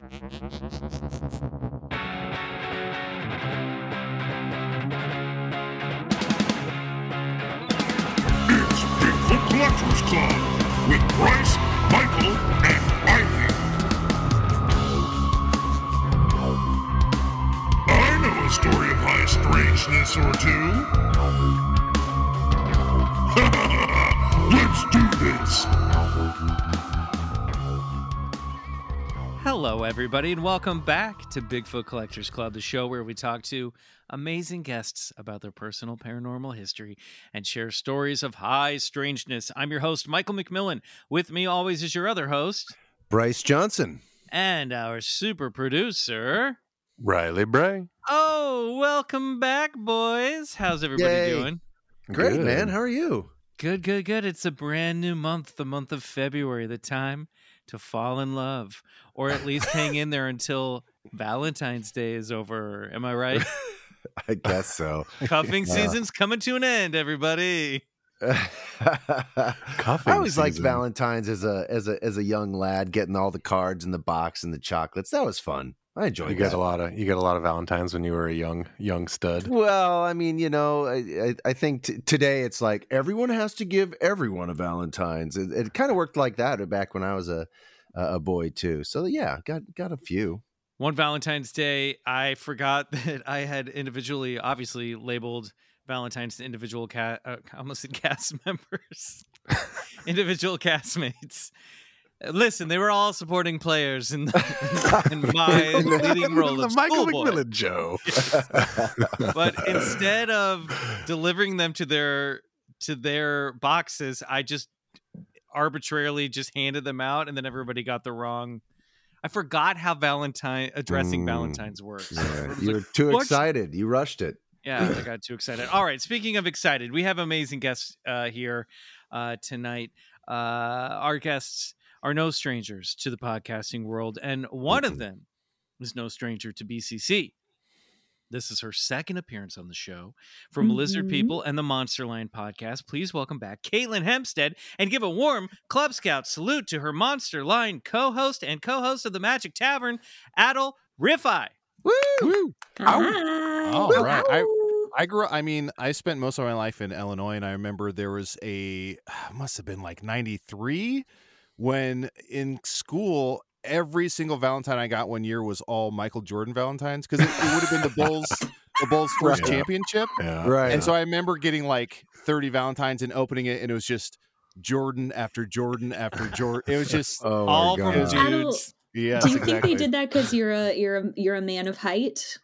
Collectors Club with Bryce, Michael, and Ivy. I know a story of high strangeness or two. Let's do this. Hello, everybody, and welcome back to Bigfoot Collectors Club, the show where we talk to amazing guests about their personal paranormal history and share stories of high strangeness. I'm your host, Michael McMillan. With me always is your other host Bryce Johnson. and our super producer. Riley Bray. Oh, welcome back, boys. How's everybody Yay. doing? Great, Good. man. How are you? Good, good, good. It's a brand new month, the month of February, the time to fall in love, or at least hang in there until Valentine's Day is over. Am I right? I guess so. Cuffing Yeah. season's coming to an end, everybody. Cuffing I always liked. Valentine's as a as a as a young lad, getting all the cards and the box and the chocolates. That was fun. I enjoyed You that. get a lot of you get a lot of Valentines when you were a young young stud. Well, I mean, you know, I I, I think t- today it's like everyone has to give everyone a Valentine's. It, it kind of worked like that back when I was a a boy too. So yeah, got got a few. One Valentine's Day, I forgot that I had individually, obviously, labeled Valentine's to individual cat, uh, almost said cast members, individual castmates. Listen, they were all supporting players in, in my leading role the of Michael. McMillan Joe. but instead of delivering them to their to their boxes i just arbitrarily just handed them out and then everybody got the wrong i forgot how valentine addressing Mm. valentines works Yeah, you were like, too excited. You rushed it. yeah i got too excited all right speaking of excited we have amazing guests uh, here uh, tonight uh, our guests are no strangers to the podcasting world and one of Mhm. them is no stranger to bcc this is her second appearance on the show from Lizard Mhm. People and the Monster Line podcast. Please welcome back Katelyn Hempstead and give a warm Club Scout salute to her Monster Line co host and co host of the Magic Tavern, Adal Rifai. Woo! Hi. All right. I- Ow. I grew. I mean, I spent most of my life in Illinois, and I remember there was a must have been like '93 when in school every single Valentine I got one year was all Michael Jordan Valentines because it, it would have been the Bulls, the Bulls' first Right. championship, Yeah. Right. and so I remember getting like 30 Valentines and opening it, and it was just Jordan after Jordan after Jordan. It was just oh All God. from dudes. yeah. Do you think they did that because you're a you're a you're a man of height?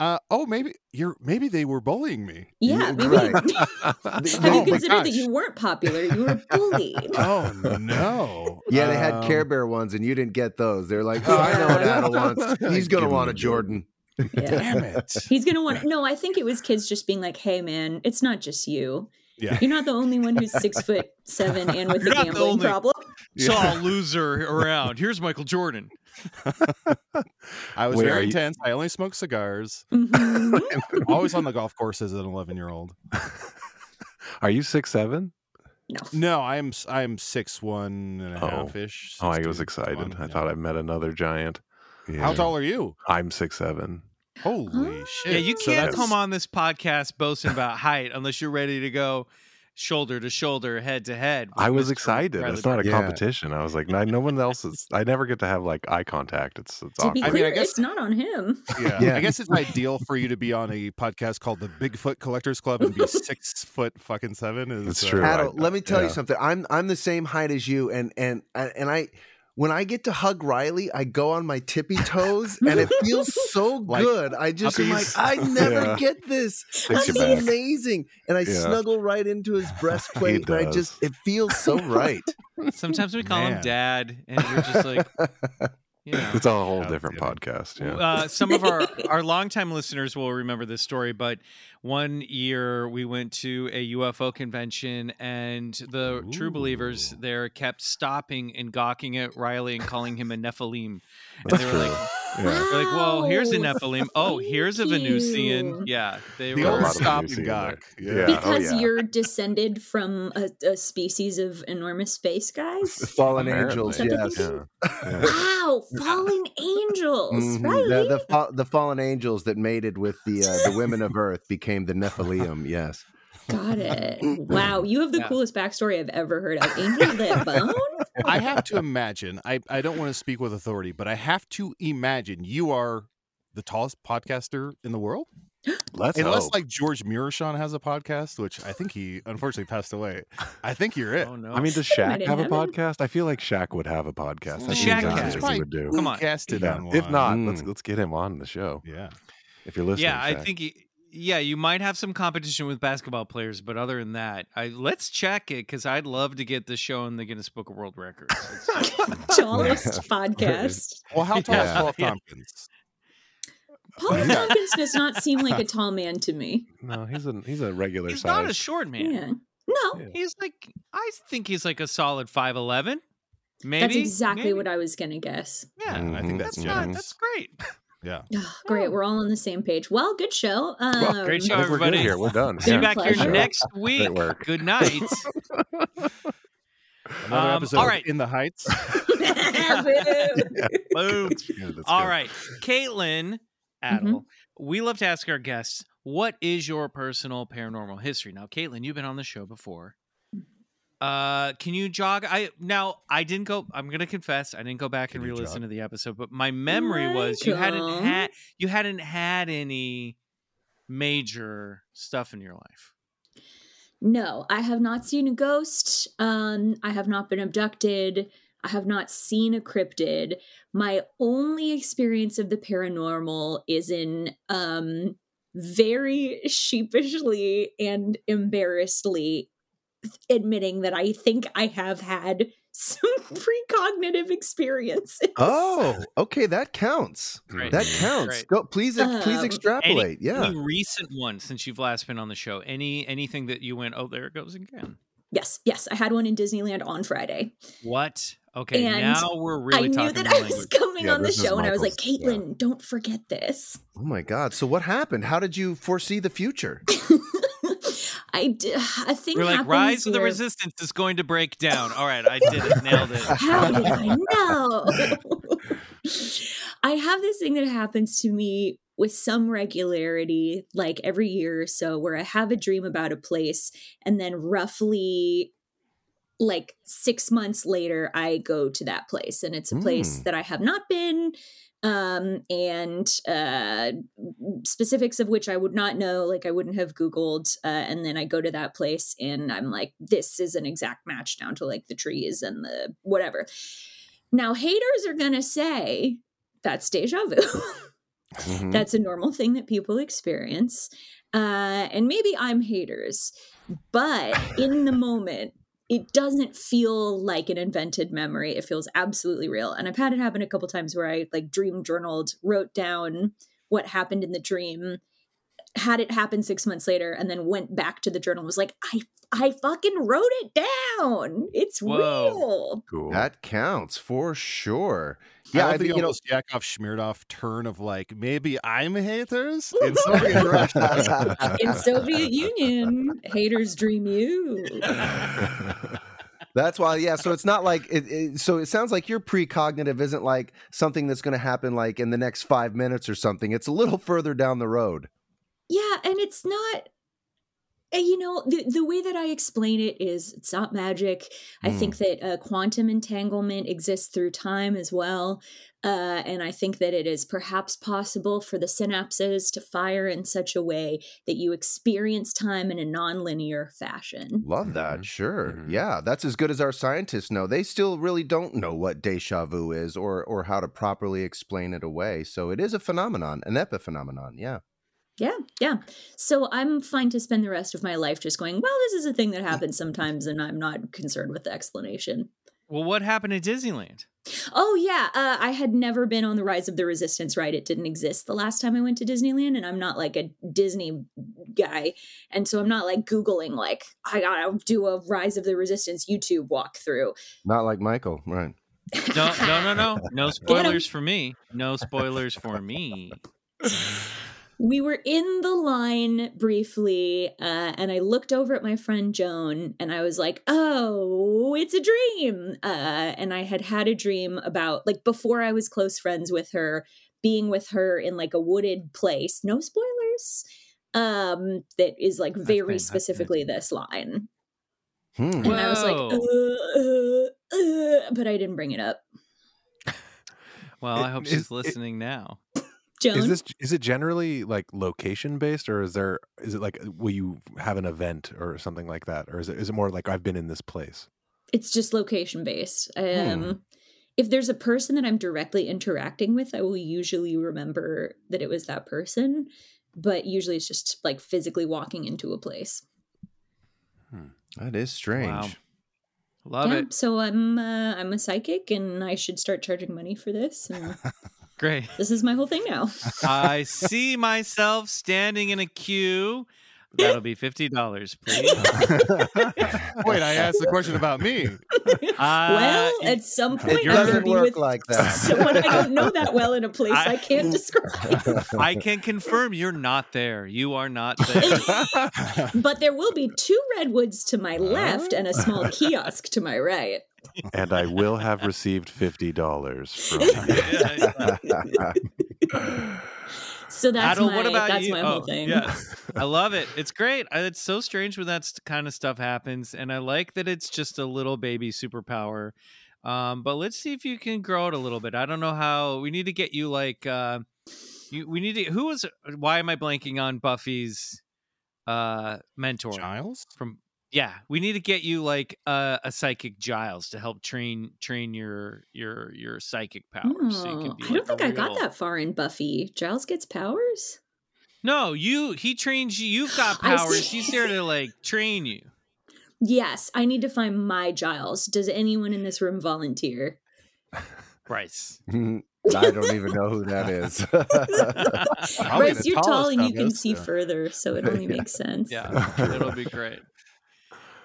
Uh, oh, maybe you're. Maybe they were bullying me. Yeah, Yeah, maybe. right. Have Oh you considered that you weren't popular? You were bullied. Oh no! Yeah, they had Um, Care Bear ones, and you didn't get those. They're like, oh, I know what Adal wants. He's gonna want a a Jordan. Yeah. Damn it! He's gonna want. No, I think it was kids just being like, "Hey, man, it's not just you. Yeah. You're not the only one who's six foot seven and with You're a not the gambling only- problem." Saw a loser around. Here's Michael Jordan. I was Wait, very you- intense. I only smoked cigars. Mhm. Always on the golf course as an 11 year old. Are you six seven? No, I'm s- I'm six one and a Oh. half ish. Oh, I was excited. I thought I met another giant. How tall are you? I'm six seven. Holy Ah. shit! Yeah, you can't that's- come on this podcast boasting about height unless you're ready to go shoulder to shoulder, head to head. I was Mr. excited. Riley It's not a Yeah. competition. I was like, no, no one else is. I never get to have like eye contact. It's it's to be awkward. I mean, I guess- it's not on him. Yeah. Yeah. I guess it's ideal for you to be on a podcast called the Bigfoot Collectors Club and be six foot fucking seven. Is, That's uh, true. Adal, I- let me tell you something. I'm I'm the same height as you, and and and I when I get to hug Riley, I go on my tippy toes, and it feels so Like good. I just am like. I never Yeah. get this. Takes This is back. amazing, and I Yeah. snuggle right into his breastplate, and I just it feels so right. Sometimes we call him dad, and you're just like, you know. It's a whole Yeah, different yeah. podcast. Yeah. Uh, some of our our longtime listeners will remember this story, but one year we went to a UFO convention, and the true believers there kept stopping and gawking at Riley and calling him a Nephilim. And That's they were like, true. Yeah. They're like, well, here's a Nephilim. Oh, here's a Venusian. you. Yeah, they The were. a old stop Venusian and gawk. Yeah. Yeah. oh, because yeah. you're descended from a, a species of enormous space guys. Fallen Apparently. angels, yes. Yeah. Yeah. Wow, fallen angels, Mhm. right? The, the, fa- the fallen angels that mated with the uh, the women of Earth became the Nephilim. Yes. Got it. Wow, you have the Yeah. coolest backstory I've ever heard of. Angels that bone? I have to imagine. I, I don't want to speak with authority, but I have to imagine you are the tallest podcaster in the world. Let's Unless hope. like George Muresan has a podcast, which I think he unfortunately passed away. I think you're it. Oh no! I mean, does Him Shaq have a podcast? I feel like Shaq would have a podcast. That Shaq seems what he would do. Come on. Casted Yeah. on If not, Mm. let's let's get him on the show. yeah. If you're listening, yeah, I think. y- Yeah, you might have some competition with basketball players, but other than that, I let's check it because I'd love to get the show in the Guinness Book of World Records. It's- Tallest podcast. Well, how tall is Yeah. Paul F. Yeah. Tompkins? Paul F. Tompkins does not seem like a tall man to me. no, he's a he's a regular He's size. not a short man. Yeah. No, Yeah. He's like I think he's like a solid five eleven. Maybe that's exactly maybe. what I was going to guess. Yeah, Mm, I think Mhm. that's that's generous. not. That's great. Yeah. Ugh, great. We're all on the same page. Well, good show. Um, Well, great show, I think we're good everybody. here. We're done. See you Yeah. back here next week. work. Good night. Another Um, episode all of right. In the Heights. Boom. Yeah, that's All good. right, Katelyn, Adal, we love to ask our guests, what is your personal paranormal history? Now, Katelyn, you've been on the show before. Uh, can you jog? I now I didn't go. I'm gonna confess, I didn't go back Can and re-listen jog? to the episode, but my memory was you hadn't had you hadn't had any major stuff in your life. No, I have not seen a ghost. Um, I have not been abducted. I have not seen a cryptid. My only experience of the paranormal is in um very sheepishly and embarrassedly admitting that I think I have had some precognitive experiences. Oh, okay, that counts. Great. That counts. Great. Go, please, ex- please Um, extrapolate. Any, yeah. any recent one since you've last been on the show? Any anything that you went, oh, there it goes again. Yes, yes, I had one in Disneyland on Friday. What? Okay, And now we're really I knew talking that I was coming Yeah, on the show, and I was like, Michael's- yeah. Katelyn, don't forget this. Oh my God. So what happened? How did you foresee the future? I d- a thing We're like, Rise of the Resistance is going to break down. All right, I did it, nailed it. How did I know? I have this thing that happens to me with some regularity, like every year or so, where I have a dream about a place, and then roughly like six months later, I go to that place, and it's a place Mm. that I have not been. Um, and uh, specifics of which I would not know, like I wouldn't have Googled. Uh, and then I go to that place and I'm like, this is an exact match down to like the trees and the whatever. Now, haters are going to say that's deja vu. Mhm. that's a normal thing that people experience. Uh, and maybe I'm haters, but in the moment, it doesn't feel like an invented memory. It feels absolutely real. And I've had it happen a couple times where I like dream journaled, wrote down what happened in the dream, had it happen six months later, and then went back to the journal and was like, I I fucking wrote it down. It's Whoa. real. Cool. That counts for sure. Yeah, Yeah, I I love the mean, you know, almost Yakov Smirnoff turn of like maybe I'm haters in Soviet Russia. In Soviet Union, haters dream you. That's why, yeah. So it's not like it, it. So it sounds like your precognitive isn't like something that's going to happen like in the next five minutes or something. It's a little further down the road. Yeah, and it's not you know the the way that I explain it is it's not magic. I Mm. think that uh, quantum entanglement exists through time as well, uh, and I think that it is perhaps possible for the synapses to fire in such a way that you experience time in a nonlinear fashion. Love that. Mhm. Sure. Mhm. Yeah, that's as good as our scientists know. They still really don't know what deja vu is or or how to properly explain it away. So it is a phenomenon, an epiphenomenon. Yeah. Yeah, yeah. So I'm fine to spend the rest of my life just going, well, this is a thing that happens sometimes, and I'm not concerned with the explanation. Well, what happened at Disneyland? Oh yeah, uh, I had never been on the Rise of the Resistance ride. It didn't exist the last time I went to Disneyland, and I'm not like a Disney guy, and so I'm not like googling like I gotta do a Rise of the Resistance YouTube walkthrough. Not like Michael, right? No, no, no, no. No spoilers for me. No spoilers for me. we were in the line briefly uh, and i looked over at my friend joan and i was like oh it's a dream uh, and i had had a dream about like before i was close friends with her being with her in like a wooded place no spoilers um that is like very fantastic. specifically this line Hmm. and i was like uh, uh, uh, but i didn't bring it up Well, I hope is- she's it- listening now. Joan Is this is it generally like location based, or is there is it like will you have an event or something like that, or is it is it more like I've been in this place? it's just location based. Um, Hmm. If there's a person that I'm directly interacting with, I will usually remember that it was that person. But usually it's just like physically walking into a place. That is strange. Wow. Love yeah, it. so I'm uh, I'm a psychic, and I should start charging money for this. And Great. this is my whole thing now. I see myself standing in a queue. That'll be fifty dollars, please. Wait, I asked the question about me. Uh, well, at some point, I'm going to doesn't be work with like that. someone I don't know that well in a place I, I- can't describe. I can confirm you're not there. You are not there. But there will be two redwoods to my left and a small kiosk to my right. And I will have received fifty dollars from So that's Adal, my what about that's you? my whole Oh, thing. Yes, I love it. It's great. It's so strange when that kind of stuff happens, and I like that it's just a little baby superpower. Um, but let's see if you can grow it a little bit. I don't know how. We need to get you like. Uh, you, we need to. Who was? Why am I blanking on Buffy's uh, mentor Giles? from? Yeah, we need to get you like a, a psychic Giles to help train train your your your psychic powers. so you Oh, can be I don't like a think I got that far in Buffy. Giles gets powers? No, you. He trains you. You've got powers. see. He's there to like train you. Yes, I need to find my Giles. Does anyone in this room volunteer? Bryce. I don't even know who that is. Bryce, you're tall and you can see further, so it only Yeah. makes sense. Yeah, it'll be great.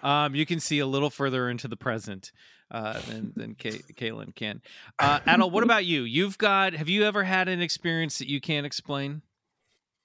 Um, you can see a little further into the present uh, than than Kay- Kaylin can. Uh, Adal, what about you? You've got. Have you ever had an experience that you can't explain?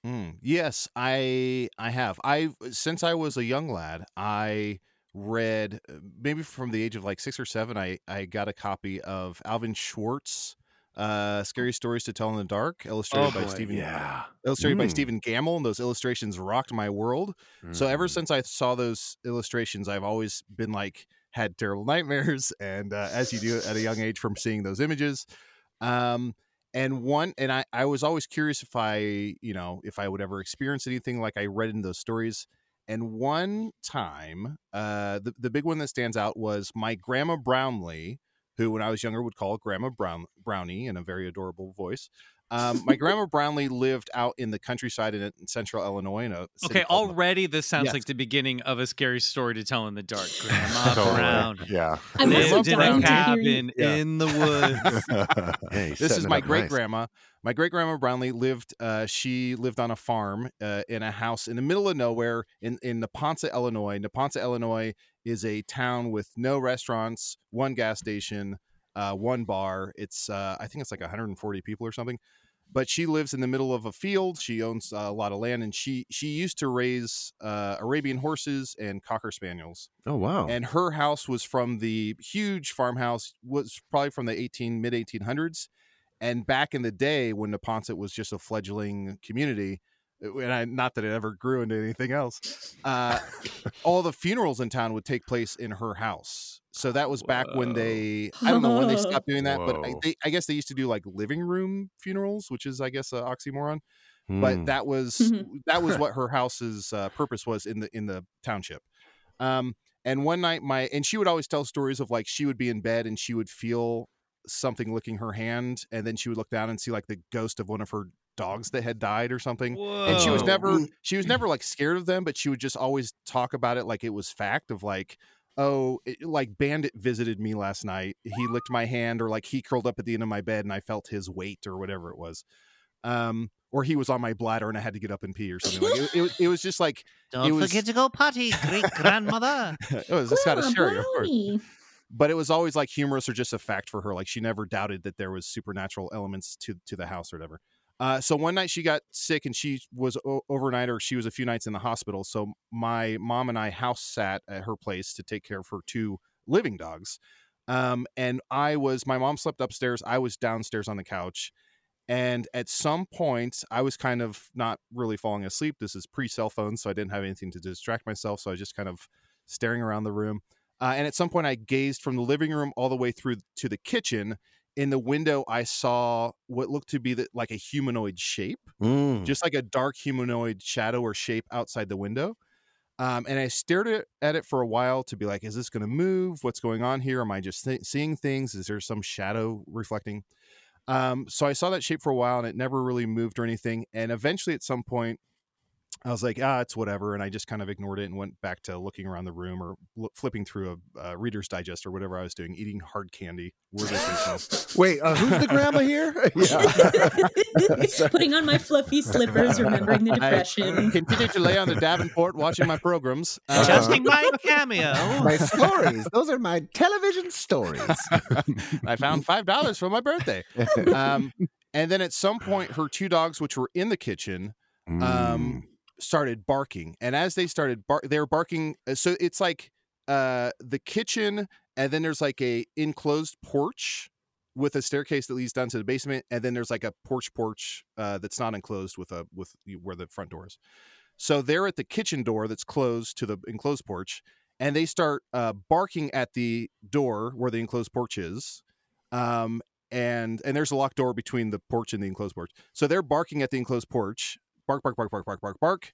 Mm, yes, I I have. I since I was a young lad, I read uh, maybe from the age of like six or seven. I I got a copy of Alvin Schwartz, uh, "Scary Stories to Tell in the Dark," illustrated Oh, by boy, Stephen. yeah. Illustrated by Mm. Stephen Gammell, and those illustrations rocked my world. So ever Mhm. since I saw those illustrations, I've always been like had terrible nightmares, and uh, as you do at a young age from seeing those images. Um, and one, and I, I was always curious if I, you know, if I would ever experience anything like I read in those stories. And one time, uh, the the big one that stands out was my grandma Brownlee, who when I was younger would call Grandma Brown Brownie in a very adorable voice. Um, my grandma Brownlee lived out in the countryside in, in central Illinois. In a Okay, called- already this sounds Yes. like the beginning of a scary story to tell in the dark. Grandma Totally. Brown Yeah. I'm Grandma also lived in a dying to hear you. cabin Yeah. in the woods. Hey, this is my it up great nice. grandma. My great grandma Brownlee lived. Uh, she lived on a farm uh, in a house in the middle of nowhere in in Neponset, Illinois. Neponset, Illinois is a town with no restaurants, one gas station, uh, one bar. It's uh, I think it's like 140 people or something. But she lives in the middle of a field. She owns uh, a lot of land, and she she used to raise uh, Arabian horses and cocker spaniels Oh wow. and her house was from the huge farmhouse was probably from the 18 mid 1800s and back in the day when Neponset was just a fledgling community uh, and I, not that it ever grew into anything else uh, all the funerals in town would take place in her house so that was back when they i don't know when they stopped doing that but I, they, I guess they used to do like living room funerals which is i guess an oxymoron Hmm. but that was Mhm. that was what her house's uh, purpose was in the in the township. Um and one night my and she would always tell stories of like she would be in bed and she would feel something licking her hand and then she would look down and see like the ghost of one of her dogs that had died or something and she was never she was never like scared of them but she would just always talk about it like it was fact of like oh it, like bandit visited me last night he licked my hand or like he curled up at the end of my bed and i felt his weight or whatever it was um or he was on my bladder and i had to get up and pee or something like it, it, was- it was just like Don't it was- forget to go potty, great grandmother. it was a scottish Grandma terrier of course but it was always like humorous or just a fact for her. Like she never doubted that there was supernatural elements to to the house or whatever. Uh, so one night she got sick and she was o- overnight or she was a few nights in the hospital. So my mom and I house sat at her place to take care of her two living dogs. Um, and I was my mom slept upstairs. I was downstairs on the couch. And at some point, I was kind of not really falling asleep. This is pre cell phone, so I didn't have anything to distract myself. So I was just kind of staring around the room. Uh, and at some point, I gazed from the living room all the way through to the kitchen. In the window, I saw what looked to be the, like a humanoid shape, Mm. just like a dark humanoid shadow or shape outside the window. Um, and I stared at, at it for a while to be like, is this going to move? What's going on here? Am I just th- seeing things? Is there some shadow reflecting? Um, so I saw that shape for a while and it never really moved or anything. And eventually, at some point, I was like, ah, it's whatever. And I just kind of ignored it and went back to looking around the room or l- flipping through a uh, Reader's Digest or whatever I was doing, eating hard candy. Wait, uh, who's the grandma here? Putting on my fluffy slippers, remembering the Depression. I depression. continue to lay on the Davenport watching my programs. Uh, Adjusting my cameo. my stories. Those are my television stories. I found five dollars for my birthday. Um, and then at some point, her two dogs, which were in the kitchen, Mm. um, started barking. And as they started, bar- they were barking. uh, So it's like uh, the kitchen, and then there's like a enclosed porch with a staircase that leads down to the basement, and then there's like a porch porch uh, that's not enclosed with a with where the front door is. So they're at the kitchen door that's closed to the enclosed porch, and they start uh, barking at the door where the enclosed porch is. Um, and and there's a locked door between the porch and the enclosed porch. So they're barking at the enclosed porch. Bark, bark, bark, bark, bark, bark, bark.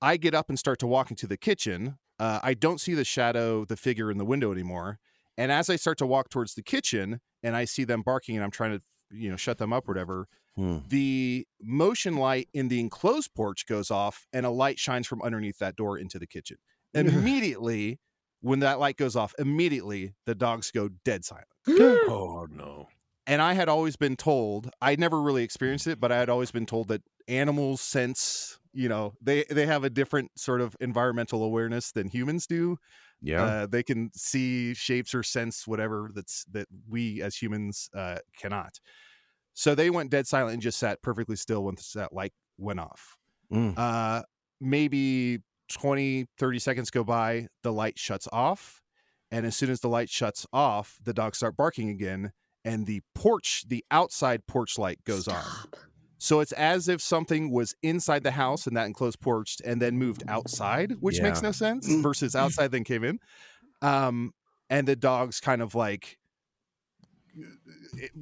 I get up and start to walk into the kitchen. Uh, I don't see the shadow, the figure in the window anymore. And as I start to walk towards the kitchen, and I see them barking, and I'm trying to, you know, shut them up or whatever, Hmm. the motion light in the enclosed porch goes off and a light shines from underneath that door into the kitchen. Immediately, when that light goes off, immediately the dogs go dead silent. Oh no. And I had always been told, I never really experienced it, but I had always been told that animals sense, you know, they they have a different sort of environmental awareness than humans do. Yeah. Uh, they can see shapes or sense whatever that's that we as humans uh, cannot. So they went dead silent and just sat perfectly still once that light went off. Mm. Uh, maybe 20, 30 seconds go by, the light shuts off. And as soon as the light shuts off, the dogs start barking again. And the porch, the outside porch light goes on. So it's as if something was inside the house in that enclosed porch and then moved outside, which makes no sense, versus outside then came in. Um, and the dogs kind of like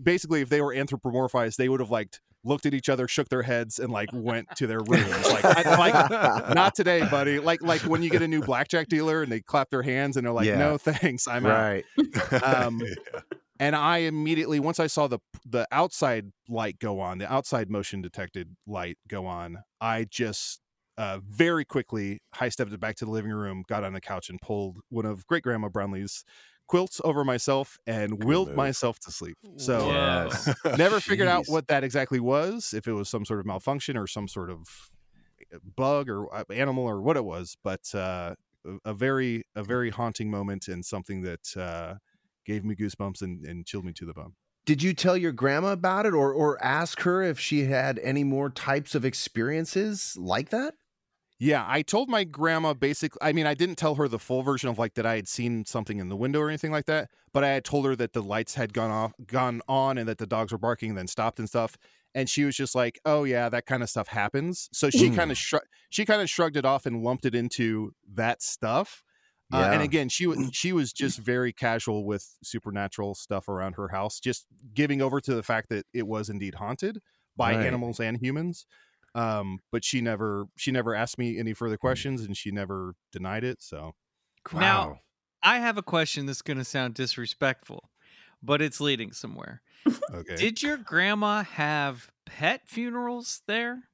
basically if they were anthropomorphized, they would have like looked at each other, shook their heads, and like went to their rooms. Like, I, like not today, buddy. Like like when you get a new blackjack dealer and they clap their hands and they're like, Yeah. "No thanks, I'm out." right. Um, and I immediately once I saw the the outside light go on, the outside motion detected light go on, I just uh, very quickly high stepped it back to the living room, got on the couch, and pulled one of Great Grandma Brownlee's quilts over myself and willed move. myself to sleep. So Yes. never figured out what that exactly was, if it was some sort of malfunction or some sort of uh, bug or uh, animal or what it was, but uh, a- a very a very haunting moment and something that uh, gave me goosebumps and, and chilled me to the bone. Did you tell your grandma about it or or ask her if she had any more types of experiences like that? Yeah, I told my grandma basically. I mean, I didn't tell her the full version of like that I had seen something in the window or anything like that, but I had told her that the lights had gone off, gone on, and that the dogs were barking, and then stopped and stuff. And she was just like, "Oh yeah, that kind of stuff happens." So she Hmm. kind of shrug she kind of shrugged it off and lumped it into that stuff. Uh, and again, she was she was just very casual with supernatural stuff around her house, just giving over to the fact that it was indeed haunted by Right. animals and humans um but she never she never asked me any further questions and she never denied it so Now- I have a question that's going to sound disrespectful, but it's leading somewhere. okay Did your grandma have pet funerals there?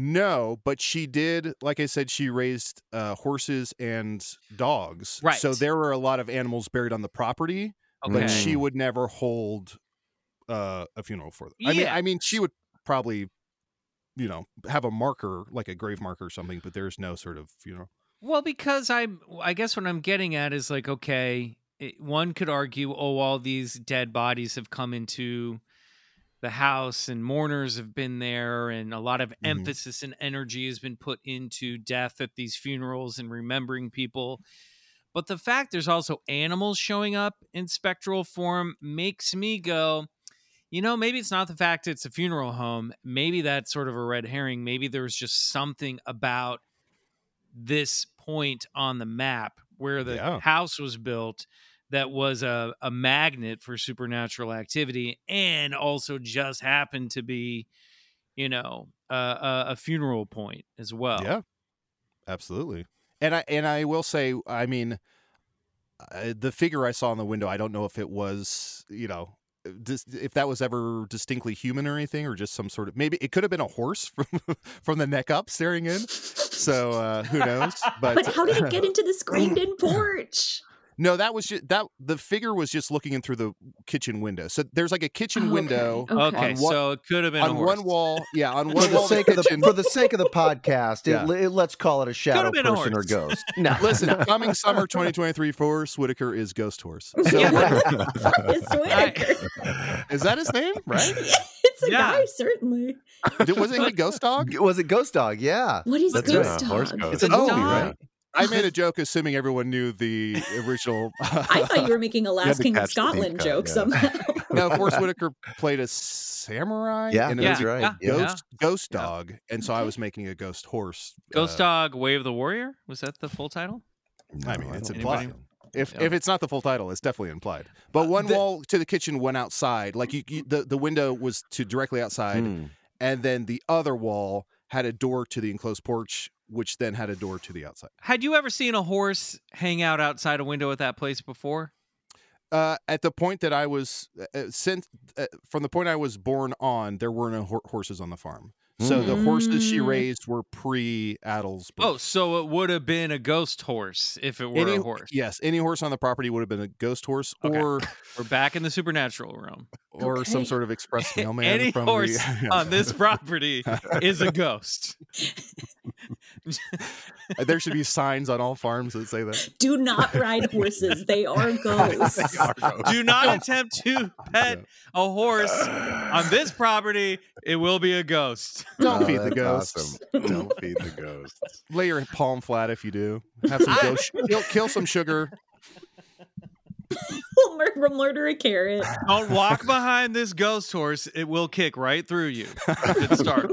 No but she did like i said she raised uh horses and dogs Right. so there were a lot of animals buried on the property Okay. but she would never hold uh a funeral for them i mean i mean she would probably you know have a marker like a grave marker or something but there's no sort of funeral Well, because I'm, I guess what I'm getting at is like, okay, it, one could argue, oh, all these dead bodies have come into the house and mourners have been there and a lot of Mhm. emphasis and energy has been put into death at these funerals and remembering people but the fact there's also animals showing up in spectral form makes me go you know maybe it's not the fact it's a funeral home maybe that's sort of a red herring maybe there's just something about this point on the map where the Yeah. house was built that was a, a magnet for supernatural activity and also just happened to be you know a, a, a funeral point as well Yeah, absolutely. And I and I will say, I mean, uh, the figure I saw in the window, I don't know if it was, you know, dis- if that was ever distinctly human or anything, or just some sort of maybe it could have been a horse from from the neck up staring in. So uh, who knows? But, But how did it get into the screened-in porch? No, that was just that the figure was just looking in through the kitchen window. So there's like a kitchen Oh, okay. window. Okay. okay On one- so it could have been a On horse. one wall, yeah, on one the wall, of the sake of the for the sake of the podcast, Yeah. it, it- let's call it a shadow been a person or ghost. No, Listen, coming summer 2023, Forest Whitaker is Ghost Horse. So Yeah. Forest Whitaker. is that his name? Right? it's a Yeah. guy, certainly. Did- Wasn't he Ghost Dog? was it Ghost Dog? Yeah, What is That's Ghost right. Horse Dog? Ghost. it's a Oh, movie, dog. right? I made a joke assuming everyone knew the original. I thought you were making a had Last King of catch the deep Scotland cut, joke yeah. somehow. no, Forest Whitaker played a samurai Yeah, in a that's Yeah, movie right. yeah. Yeah. Ghost Ghost Yeah. Dog, and so I was making a ghost horse. Ghost uh, Dog Wave of the Warrior? Was that the full title? I mean, No, it's implied. think so. If Yeah. if it's not the full title, it's definitely implied. But one the- wall to the kitchen went outside. Like you, you the the window was to directly outside, Hmm. and then the other wall had a door to the enclosed porch, which then had a door to the outside. Had you ever seen a horse hang out outside a window at that place before? Uh, at the point that I was, uh, since uh, from the point I was born on, there were no hor- horses on the farm. So the horses she Mm. raised were pre Adal's. Oh, so it would have been a ghost horse if it were any a horse. Yes, any horse on the property would have been a ghost horse, Okay. or We're back in the supernatural realm. or some sort of express mailman. Any from horse the, on this property is a ghost. there should be signs on all farms that say that. Do not ride horses. They are ghosts. Do not attempt to pet a horse on this property. It will be a ghost. Don't Oh, feed the ghosts. awesome. Don't feed the ghosts. Lay your palm flat if you do. Have some ghost. kill, kill some sugar. we'll mur- murder a carrot. Don't walk behind this ghost horse. It will kick right through you. Good start.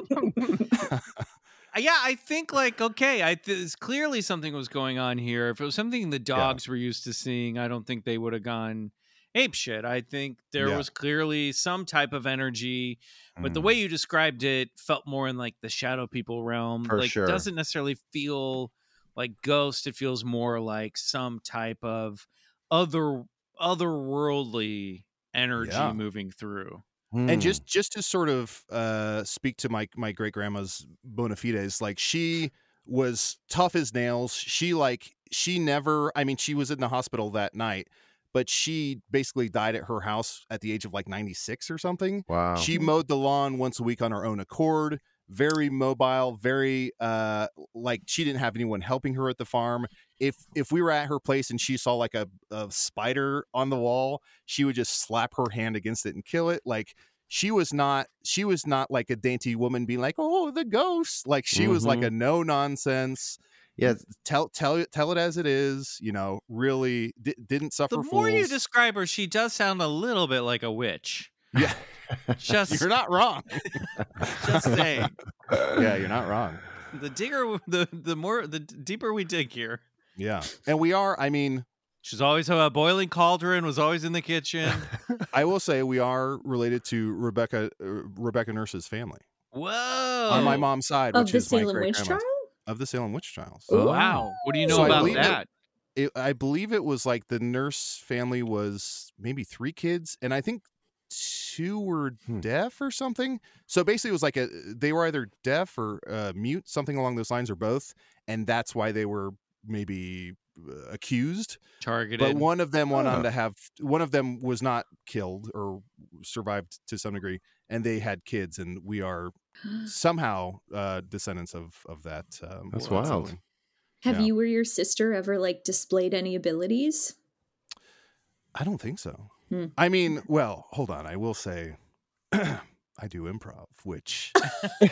Yeah, I think like okay, I th- clearly something was going on here. If it was something the dogs were used to seeing, I don't think they would have gone ape shit. I think there Yeah. was clearly some type of energy, but the Mm. way you described it felt more in like the shadow people realm. For like sure. doesn't necessarily feel like ghost. It feels more like some type of other otherworldly energy Yeah. moving through. Hmm. and just just to sort of uh speak to my my great grandma's bona fides like she was tough as nails she like she never i mean she was in the hospital that night but she basically died at her house at the age of like 96 or something wow. she mowed the lawn once a week on her own accord very mobile very uh like she didn't have anyone helping her at the farm. If if we were at her place and she saw like a, a spider on the wall she would just slap her hand against it and kill it. Like she was not she was not like a dainty woman being like oh the ghost. Like she was like Mhm. a no nonsense yeah, tell tell it tell it as it is you know really di- didn't suffer The more you describe her, she does sound a little bit like a witch. yeah Just, you're not wrong just saying. yeah you're not wrong The digger, the the more, the deeper we dig here. yeah and we are i mean She's always a boiling cauldron. Was always in the kitchen. I will say we are related to Rebecca uh, Rebecca Nurse's family Whoa! on my mom's side, Of which the is Salem witch great-grandma's- trial? of the Salem witch trials. Oh. Wow! What do you know So I about believe it- that? It, I believe it was like the nurse family was maybe three kids, and I think two were Hmm. deaf or something. So basically, it was like a they were either deaf or uh, mute, something along those lines, or both, and that's why they were maybe uh, accused. Targeted. But one of them went Huh. on to have one of them was not killed or survived to some degree, and they had kids, and we are somehow uh, descendants of of that. Um, That's wild. sibling. Have Yeah. you or your sister ever like displayed any abilities? I don't think so. Hmm. I mean, well, hold on. I will say, I do improv, which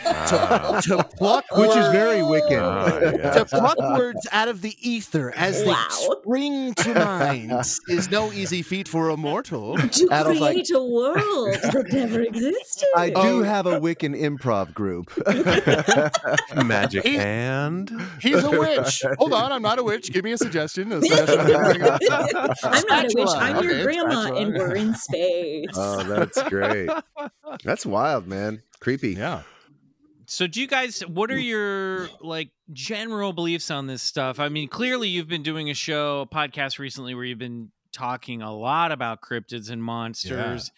Ah. to pluck Which is very Wiccan. Ah, yeah. to pluck words out of the ether as Wow. they spring to mind is no easy feat for a mortal. To Adam's like- create a world that never existed. I do Oh. have a Wiccan improv group. Magic He- hand. He's a witch. Hold on, I'm not a witch. Give me a suggestion. I'm not a witch. I'm your grandma, spatula. and we're in space. oh, that's great. That's wild, man. Creepy. yeah. So do you guys what are your like general beliefs on this stuff? I mean, clearly you've been doing a show, a podcast recently where you've been talking a lot about cryptids and monsters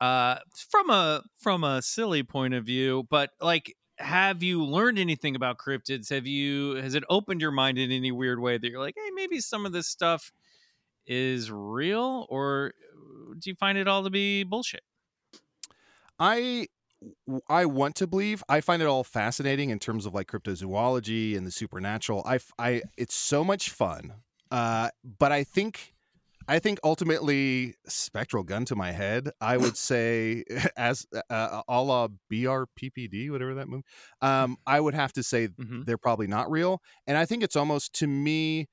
uh from a from a silly point of view, but like have you learned anything about cryptids? Have you has it opened your mind in any weird way that you're like, "Hey, maybe some of this stuff is real or do you find it all to be bullshit?" I I want to believe. I find it all fascinating in terms of like cryptozoology and the supernatural. I, I it's so much fun. Uh, but I think I think ultimately spectral gun to my head. I would say as uh, a la BRPPD, whatever that movie. Um, I would have to say Mhm. they're probably not real, and I think it's almost to me.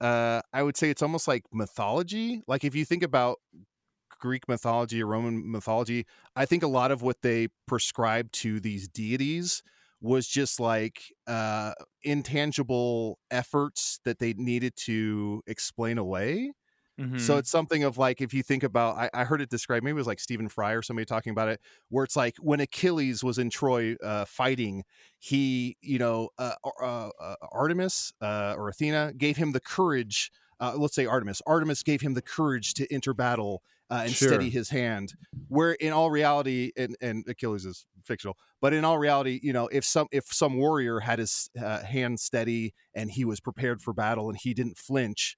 Uh, I would say it's almost like mythology. Like if you think about Greek mythology or Roman mythology, I think a lot of what they prescribed to these deities was just like uh, intangible efforts that they needed to explain away. Mhm. So it's something of like if you think about, I, I heard it described. Maybe it was like Stephen Fry or somebody talking about it, where it's like when Achilles was in Troy uh, fighting, he, you know, uh, uh, uh, Artemis uh, or Athena gave him the courage. Uh, let's say Artemis. Artemis gave him the courage to enter battle uh, and Sure. steady his hand. Where in all reality, and, and Achilles is fictional, but in all reality, you know, if some if some warrior had his uh, hand steady and he was prepared for battle and he didn't flinch,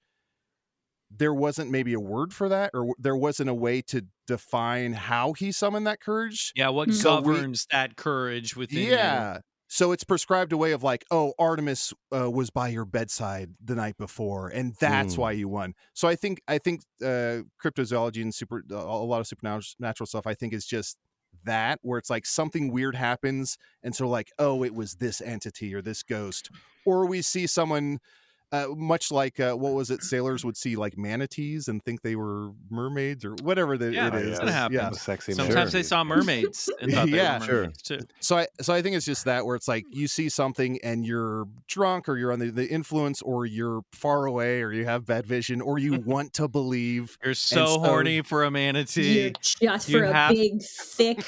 there wasn't maybe a word for that, or there wasn't a way to define how he summoned that courage. Yeah, what So we- governs that courage within you? So it's prescribed a way of like, oh, Artemis uh, was by your bedside the night before, and that's Mm. why you won. So I think I think uh, cryptozoology and super a lot of supernatural stuff. I think is just that where it's like something weird happens, and so like, oh, it was this entity or this ghost, or we see someone. Uh, much like uh, what was it? Sailors would see like manatees and think they were mermaids or whatever the, Yeah, it is. that happens. Yeah. Sexy Sometimes man. they saw mermaids and thought they Yeah, were sure. too. so I so I think it's just that where it's like you see something and you're drunk or you're on the, the influence or you're far away or you have bad vision or you want to believe You're so, so- horny for a You're manatee. just You for a big, thick.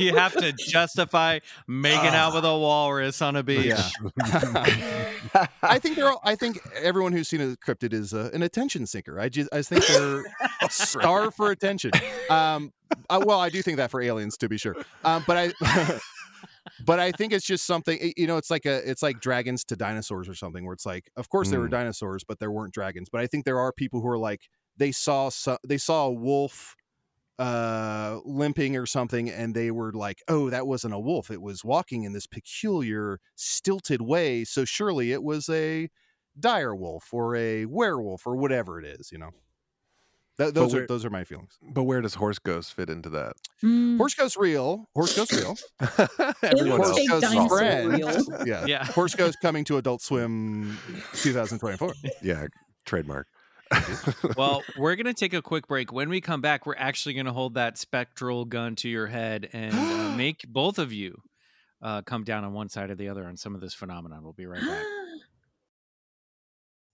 you have to justify making out with a walrus on a beach. Yeah. I think they're all, I think everyone who's seen a cryptid is uh, an attention seeker. I just I think they're a star for attention. Um, uh, well, I do think that for aliens to be sure. Um, but I. But I think it's just something you know. It's like a, it's like dragons to dinosaurs or something. Where it's like, of course there were Mm. dinosaurs, but there weren't dragons. But I think there are people who are like, they saw so, they saw a wolf uh limping or something and they were like oh that wasn't a wolf it was walking in this peculiar stilted way so surely it was a dire wolf or a werewolf or whatever it is you know Th- those are those are my feelings But where does horse ghost fit into that? Mm. horse ghost real horse ghost real Everyone horse else. ghost friend real. yeah Yeah. horse ghost coming to adult swim 2024 Yeah, trademark. Well, we're going to take a quick break. When we come back, we're actually going to hold that spectral gun to your head and uh, make both of you uh, come down on one side or the other on some of this phenomenon. We'll be right back.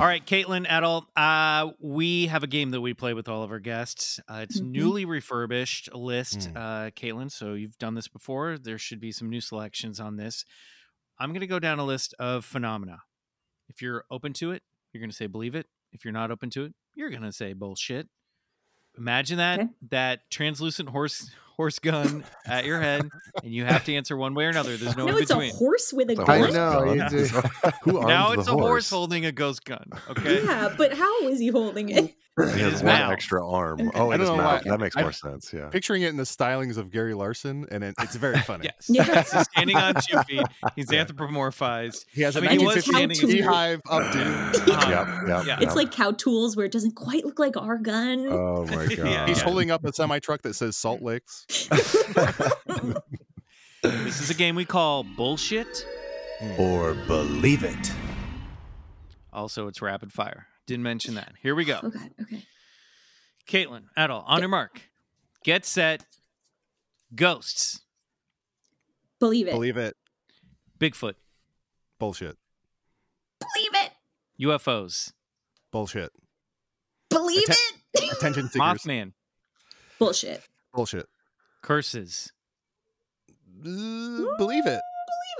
All right, Katelyn Adal, uh, we have a game that we play with all of our guests. Uh, it's Mhm. newly refurbished list, Mm. uh, Katelyn. So you've done this before. There should be some new selections on this. I'm going to go down a list of phenomena. If you're open to it, you're going to say believe it. If you're not open to it, you're going to say bullshit. Imagine that Okay. that translucent horse horse gun at your head, and you have to answer one way or another. There's no, way No, in it's a between. horse with a It's gun. horse know, gun. you do. Who now it's a horse holding a ghost gun. Okay. Yeah, but how is he holding it? He has his one extra arm. Okay. Oh, I in don't his mouth. why- That makes I- more sense. Yeah. Picturing it in the stylings of Gary Larson, and it, it's very funny. Yes. Yeah. He's standing on two feet. He's Yeah. anthropomorphized. He has I a mean, he was 1950s standing in- beehive updo. Uh-huh. Yep, yep, Yeah. It's yep. like cow tools where it doesn't quite look like our gun. Oh my god. Yeah. He's holding up a semi truck that says Salt Licks. This is a game we call bullshit. Or believe it. Also, it's rapid fire. Didn't mention that. Here we go. oh god, okay. Katelyn, Adal, on your mark. Get set. Ghosts. Believe it. Believe it. Bigfoot. Bullshit. Believe it. UFOs. Bullshit. Believe Atten- it. Attention seekers. Mothman. Bullshit. Bullshit. Curses. Uh, believe it.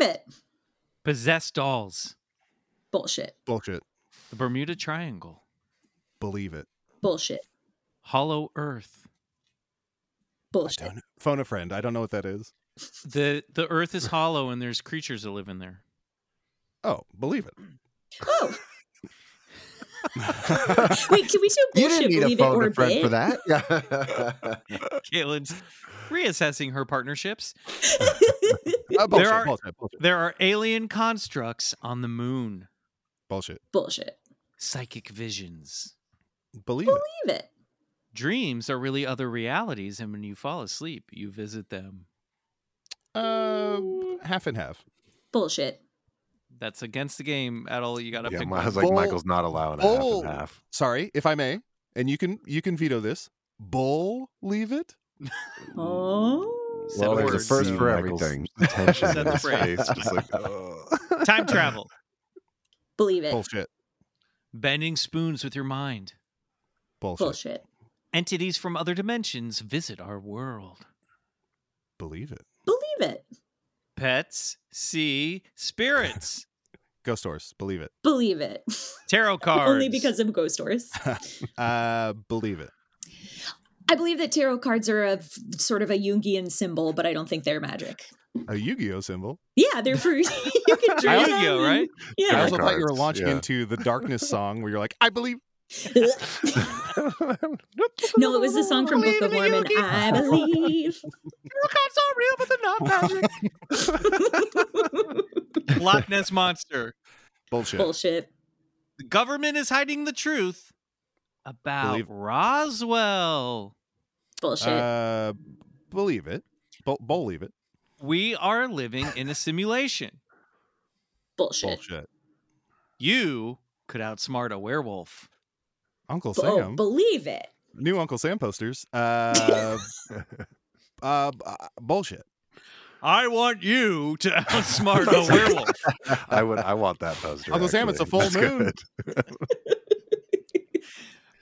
Believe it. Possessed dolls. Bullshit. Bullshit. The Bermuda Triangle. Believe it. Bullshit. Hollow Earth. Bullshit. Phone a friend. I don't know what that is. The the Earth is hollow and there's creatures that live in there. Oh, believe it. Oh. Wait, can we do You bullshit? didn't need a believe it or a friend bit? for that. Yeah. Katelyn's reassessing her partnerships. Uh, bullshit, are- bullshit. Bullshit. There are alien constructs on the moon. Bullshit. Bullshit. Psychic visions. Believe it. Believe it. Dreams are really other realities, and when you fall asleep, you visit them. Uh, half and half. Bullshit. That's against the game at all. You got to Yeah, pick I one. was like, Bull- Michael's not allowing a half and half. Sorry, if I may, and you can you can veto this. Bull, leave it. Oh. Set Well, of there's a first for everything. Tension in the his face, just like, ugh. Time travel. Believe it. Bullshit. Bending spoons with your mind. Bullshit. Bullshit. Entities from other dimensions visit our world. Believe it. Believe it. Pets see spirits. Ghost horse. Believe it. Believe it. Tarot cards. Only because of ghost doors. uh, believe it. I believe that tarot cards are a f- sort of a Jungian symbol, but I don't think they're magic. A Yu-Gi-Oh symbol. Yeah, they're for you can draw Yu-Gi-Oh, them and- right? I Yeah. also thought you were launching yeah. into the darkness song where you're like, I believe. no, it was the song from Book of Mormon. I believe. Miracles are real, but they're not magic. Loch Ness monster. Bullshit. Bullshit. The government is hiding the truth about Believe- Roswell. Bullshit. Uh, believe it. Bo- believe it. We are living in a simulation. Bullshit. Bullshit. You could outsmart a werewolf. Uncle Oh, Sam. believe it. New Uncle Sam posters. Uh, uh, uh, bullshit. I want you to outsmart a werewolf. I would. I want that poster. Uncle Sam, it's a full That's moon.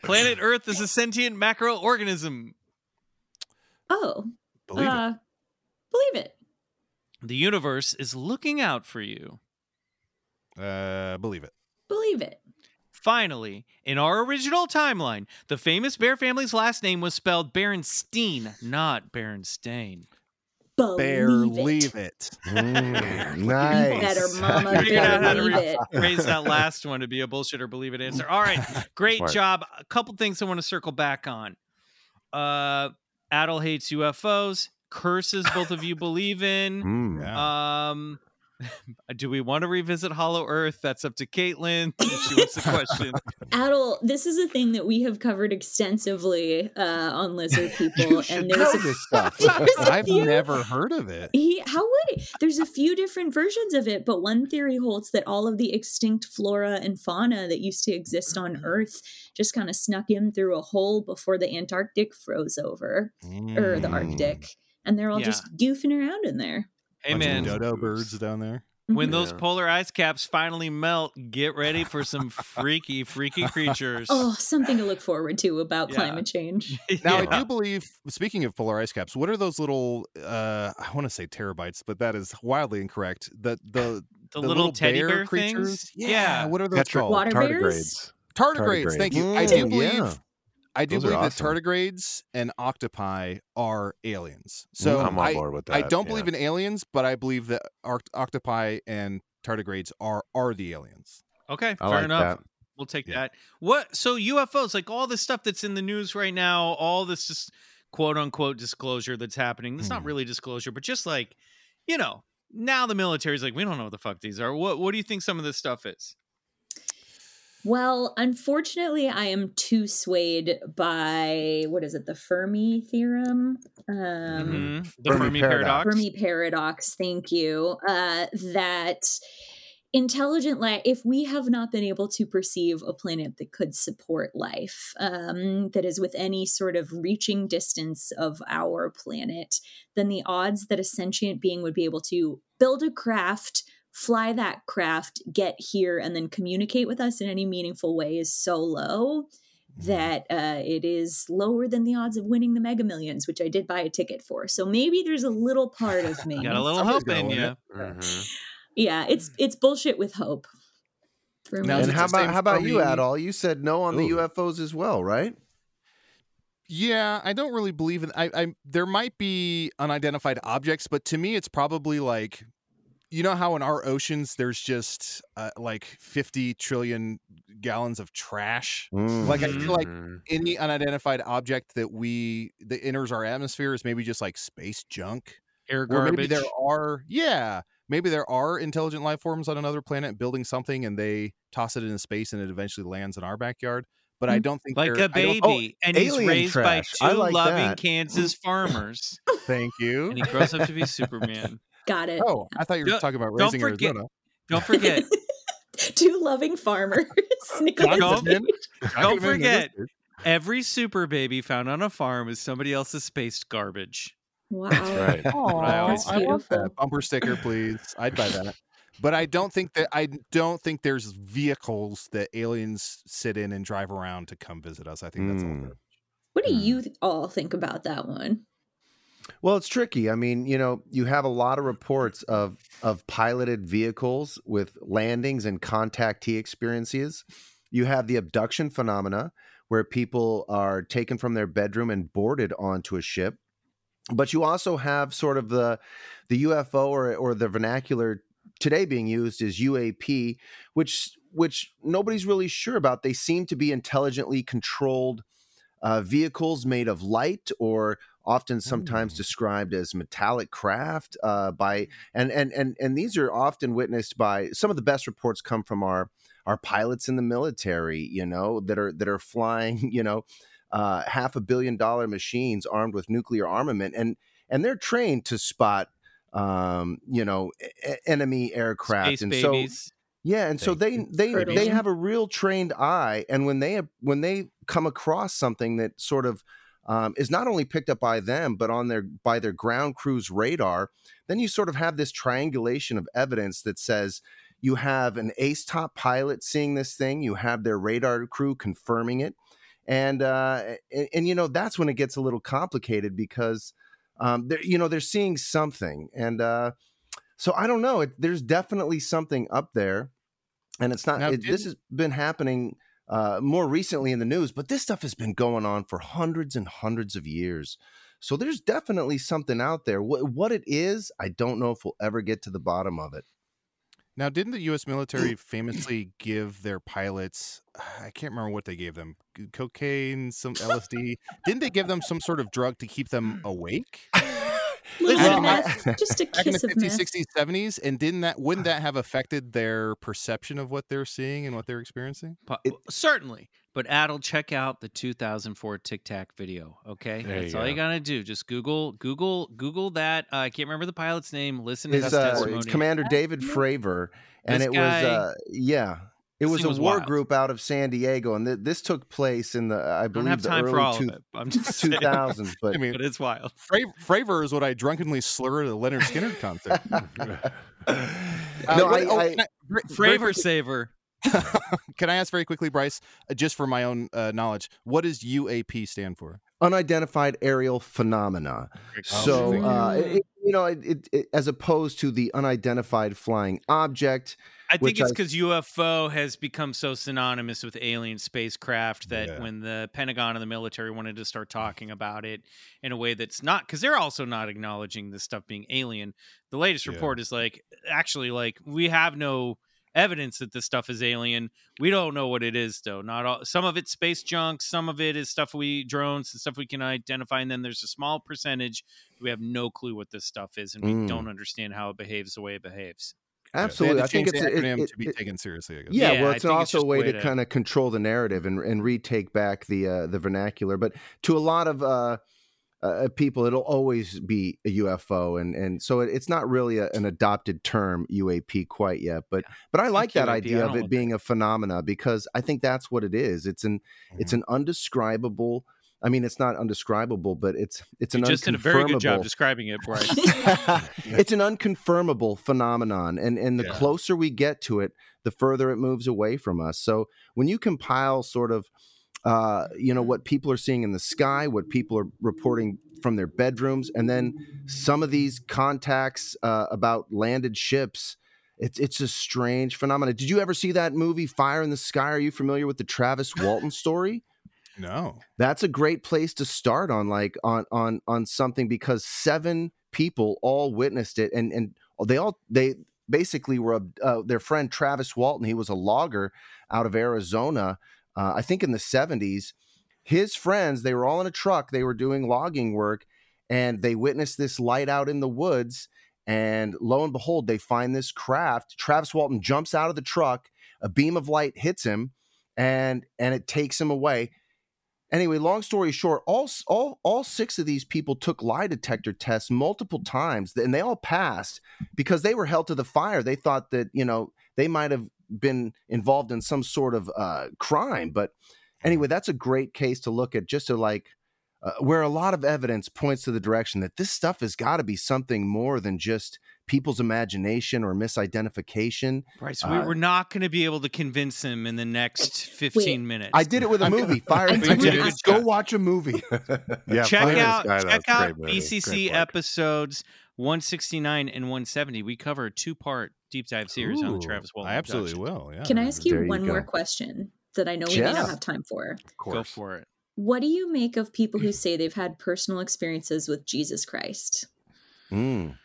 Planet Earth is a sentient macroorganism. Oh. Believe it. uh, Believe it. The universe is looking out for you. Uh, believe it. Believe it. Finally, in our original timeline, the famous Bear family's last name was spelled Berenstein, not Berenstain. Believe Bear, it. leave it. Mm, You nice. better, mama. Figured out how to Believe it. Raise that last one to be a bullshit or believe it answer. All right, great Smart. job. A couple things I want to circle back on. Uh, Adal hates UFOs. Curses both of you believe in. Mm. Yeah. Um, Do we want to revisit Hollow Earth? That's up to Katelyn. She wants the question. Adal, this is a thing that we have covered extensively uh, on lizard people, You should and know there's a, this stuff. there's a I've few- never heard of it. He, how would he? There's a few different versions of it, but one theory holds that all of the extinct flora and fauna that used to exist on Mm. Earth just kind of snuck in through a hole before the Antarctic froze over, or the Mm. Arctic, and they're all Yeah. just goofing around in there. Hey Bunch man, dodo birds down there. when Mhm. those Yeah. polar ice caps finally melt, get ready for some freaky, freaky creatures. Oh, something to look forward to about Yeah. climate change. Now Yeah. I do believe. Speaking of polar ice caps, what are those little? uh I want to say terabytes, but that is wildly incorrect. The the the, the little, teddy bear, creatures. things. Yeah, what are those Tetra- called? Water bears? tardigrades. Tardigrades. Thank you. I Mm, do believe. Yeah. I do Those believe awesome. that tardigrades and octopi are aliens. So I'm on I, board with that. I don't yeah. believe in aliens, but I believe that oct- octopi and tardigrades are are the aliens. Okay, I fair like enough. that. We'll take Yeah. that. What? So UFOs, like all this stuff that's in the news right now, all this just quote unquote disclosure that's happening. It's not Mhm. really disclosure, but just like, you know, now the military's like, we don't know what the fuck these are. What What do you think some of this stuff is? Well, unfortunately, I am too swayed by what is it, the Fermi theorem? Um, Mhm. The Fermi Fermi, paradox. paradox. Fermi paradox. Thank you. Uh, that intelligent life, if we have not been able to perceive a planet that could support life, um, that is with any sort of reaching distance of our planet, then the odds that a sentient being would be able to build a craft. Fly that craft, get here, and then communicate with us in any meaningful way is so low that uh, it is lower than the odds of winning the Mega Millions, which I did buy a ticket for. So maybe there's a little part of me. Got a little Somebody's hope in you. it. Mhm. yeah, it's it's bullshit with hope. For me. Now, And how about how about you, Adal? You said no on the UFOs as well, right? Yeah, I don't really believe in. I, I there might be unidentified objects, but to me, it's probably like, you know how in our oceans there's just uh, like 50 trillion gallons of trash. Mm. Like I feel like Mhm. any unidentified object that we that enters our atmosphere is maybe just like space junk. Air Or garbage. maybe there are, yeah, maybe there are intelligent life forms on another planet building something, and they toss it into space, and it eventually lands in our backyard. But I Mm. don't think like a don't- baby, and he's raised by two like loving that. Kansas farmers, oh, thank you. and he grows up to be Superman. Got it. Oh, I thought you were Don't- talking about don't raising forget- Arizona. Don't forget, Two loving farmers. Nicolas Don't- Cage. don't forget, every super baby found on a farm is somebody else's spaced garbage. Wow. That's right. Aw, That's I want beautiful. that bumper sticker, please. I'd buy that. But I don't think that I don't think there's vehicles that aliens sit in and drive around to come visit us. I think that's all. Mm. there. What do Hmm. you all think about that one? Well, it's tricky. I mean, you know, you have a lot of reports of of piloted vehicles with landings and contactee experiences. You have the abduction phenomena where people are taken from their bedroom and boarded onto a ship. But you also have sort of the the UFO or or the vernacular today being used is UAP, which which nobody's really sure about. They seem to be intelligently controlled uh, vehicles made of light or often sometimes Mm. described as metallic craft uh, by and and and and these are often witnessed by some of the best reports come from our our pilots in the military you know that are that are flying you know uh, half a billion dollar machines armed with nuclear armament and and they're trained to spot um you know enemy aircraft Space and so yeah, and so they they they have a real trained eye, and when they when they come across something that sort of um, is not only picked up by them but on their by their ground crew's radar, then you sort of have this triangulation of evidence that says you have an ace top pilot seeing this thing, you have their radar crew confirming it, and uh, and, and you know that's when it gets a little complicated because um, they're you know they're seeing something, and uh, so I don't know. It, there's definitely something up there, and it's not. Now, It, this has been happening uh, more recently in the news, but this stuff has been going on for hundreds and hundreds of years. So there's definitely something out there. What, what it is, I don't know if we'll ever get to the bottom of it. Now, didn't the U.S. military famously give their pilots? I can't remember what they gave them, cocaine, some LSD. didn't they give them some sort of drug to keep them awake? Little bit of I- meth, just a back in the kiss of 50s, meth. 60s, 70s, and didn't that wouldn't that have affected their perception of what they're seeing and what they're experiencing? Po- It- certainly. But Adal, check out the 2004 Tic Tac video. Okay, There that's you all you gotta do. Just Google, Google, Google that. Uh, I can't remember the pilot's name. Listen to His his uh, testimony. Commander David Fravor, and This it guy- was uh, yeah, it was a was war wild. group out of San Diego, and th- this took place in the I I don't believe have the early for all two of. I'm just saying. But I mean, but it's wild. Fra- Fravor is what I drunkenly slur at a Lynyrd Skynyrd concert. Uh, no, I, oh, I I- very- very Fravor saver. Can I ask very quickly, Bryce, uh, just for my own uh, knowledge, what does UAP stand for? unidentified aerial phenomena. So, uh, it, it- you know, it, it, it- as opposed to the unidentified flying object. I think which it's I- because UFO has become so synonymous with alien spacecraft that Yeah. when the Pentagon and the military wanted to start talking about it in a way that's not, because they're also not acknowledging this stuff being alien. The latest Yeah. report is like, actually, like we have no evidence that this stuff is alien. We don't know what it is, though. Not all. Some of it's space junk. Some of it is stuff we drones and stuff we can identify. And then there's a small percentage we have no clue what this stuff is, and we Mm. don't understand how it behaves the way it behaves. Absolutely, They I to think it's the it- it- to be it- taken seriously. I guess. Yeah, Yeah, well, it's think it's also a way way to, to- kind of control the narrative and and retake back the uh, the vernacular. But to a lot of uh, uh, people, it'll always be a UFO, and and so it, it's not really a, an adopted term UAP quite yet. But but I like that UAP, idea of it being a phenomena because I think that's what it is. It's an it's an undescribable. I mean, it's not undescribable, but it's it's an You just did a very good job describing it, Bryce. it's an unconfirmable phenomenon and and the Yeah. closer we get to it the further it moves away from us so when you compile sort of uh, you know what people are seeing in the sky what people are reporting from their bedrooms and then some of these contacts uh, about landed ships. It's it's a strange phenomenon. Did you ever see that movie fire in the sky? Are you familiar with the travis walton story? No. that's a great place to start on like on on on something because seven people all witnessed it and and they all they basically were uh, their friend Travis Walton he was a logger out of Arizona uh, I think in the 70s his friends they were all in a truck they were doing logging work and they witnessed this light out in the woods and lo and behold they find this craft Travis Walton jumps out of the truck a beam of light hits him and and it takes him away Anyway, long story short, all all all six of these people took lie detector tests multiple times, and they all passed because they were held to the fire. They thought that you know they might have been involved in some sort of uh, crime. But anyway, that's a great case to look at, just to like uh, where a lot of evidence points to the direction that this stuff has got to be something more than just people's imagination or misidentification. Bryce, Uh, we, we're not going to be able to convince him in the next 15 minutes. I did it with a movie, Fire. And did Fury. Go watch a movie. Yeah, check Fire in the out Sky, check out. BCC episodes 169 and 170. We cover a two part deep dive series on the Travis Walton. I absolutely abduction. will. Yeah. Can I ask you There you one more question that I know we may not have time for? Of Go for it. What do you make of people who say they've had personal experiences with Jesus Christ? Mm.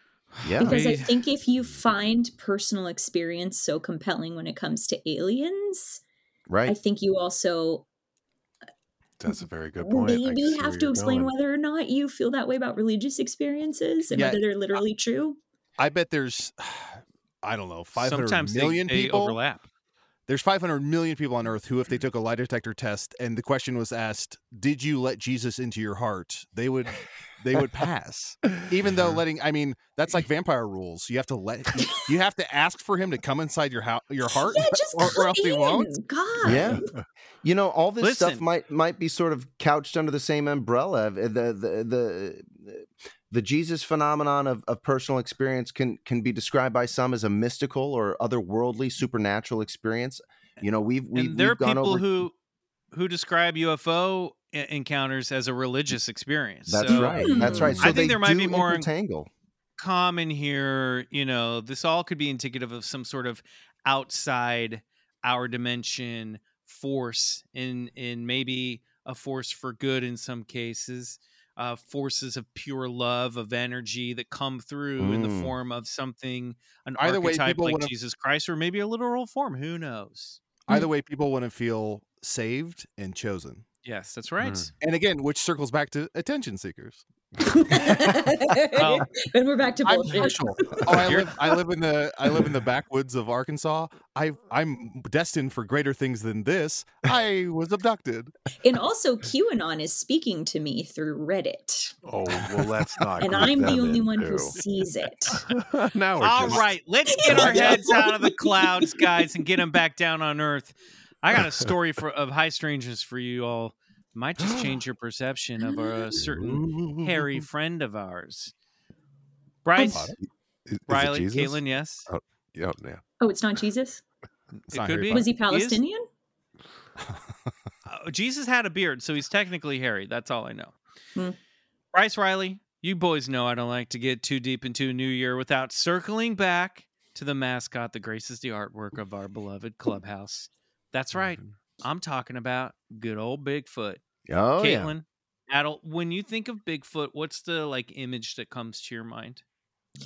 Yeah. Because I think if you find personal experience so compelling when it comes to aliens, right? I think you also That's a very good point. Maybe see have to explain going. whether or not you feel that way about religious experiences and Yeah, whether they're literally true. I bet there's, I don't know, 500 Sometimes million they, people. overlap. There's 500 million people on Earth who, if they mm-hmm. took a lie detector test and the question was asked, "Did you let Jesus into your heart?" they would, they would pass. Even though letting, I mean, that's like vampire rules. You have to let, you have to ask for him to come inside your house, your heart, Yeah, just or, or come else he won't. God. Yeah. You know, all this stuff might might be sort of couched under the same umbrella. Uh, the the the the Jesus phenomenon of, of personal experience can can be described by some as a mystical or otherworldly supernatural experience. You know, we've we've, and there are people over. who who describe UFO encounters as a religious experience. that's So right. That's right. I think there might be more- intertangle. common here, you know, this all could be indicative of some sort of outside our dimension force in in maybe a force for good in some cases. Uh, forces of pure love of energy that come through in the Mm. form of something an Either archetype people like wanna- Jesus Christ or maybe a literal form who knows Either way, people want to feel saved and chosen. yes that's right Mm. And again, which circles back to attention seekers. Well, and we're back to I'm bullshit. partial. Oh, I live. I live in the. I live in the backwoods of Arkansas. I. I'm destined for greater things than this. I was abducted. And also, QAnon is speaking to me through Reddit, Oh well, let's not. and I'm the only in one who sees it. now we're All just, right, let's get our heads out of the clouds, guys, and get them back down on Earth. I got a story for of high strangeness for you all. Might just change your perception of a certain hairy friend of ours. Bryce, Is- is it Riley, Jesus? Katelyn, yes, Oh, yeah, yeah. Oh, it's not Jesus? It's it not could Harry be. Was he is- Palestinian? Uh, Jesus had a beard, so he's technically hairy. That's all I know. Hmm. Bryce Riley, you boys know I don't like to get too deep into a new year without circling back to the mascot that graces the artwork of our beloved clubhouse. That's right. I'm talking about good old Bigfoot. Oh yeah. Katelyn, Adal, when you think of Bigfoot, what's the like image that comes to your mind?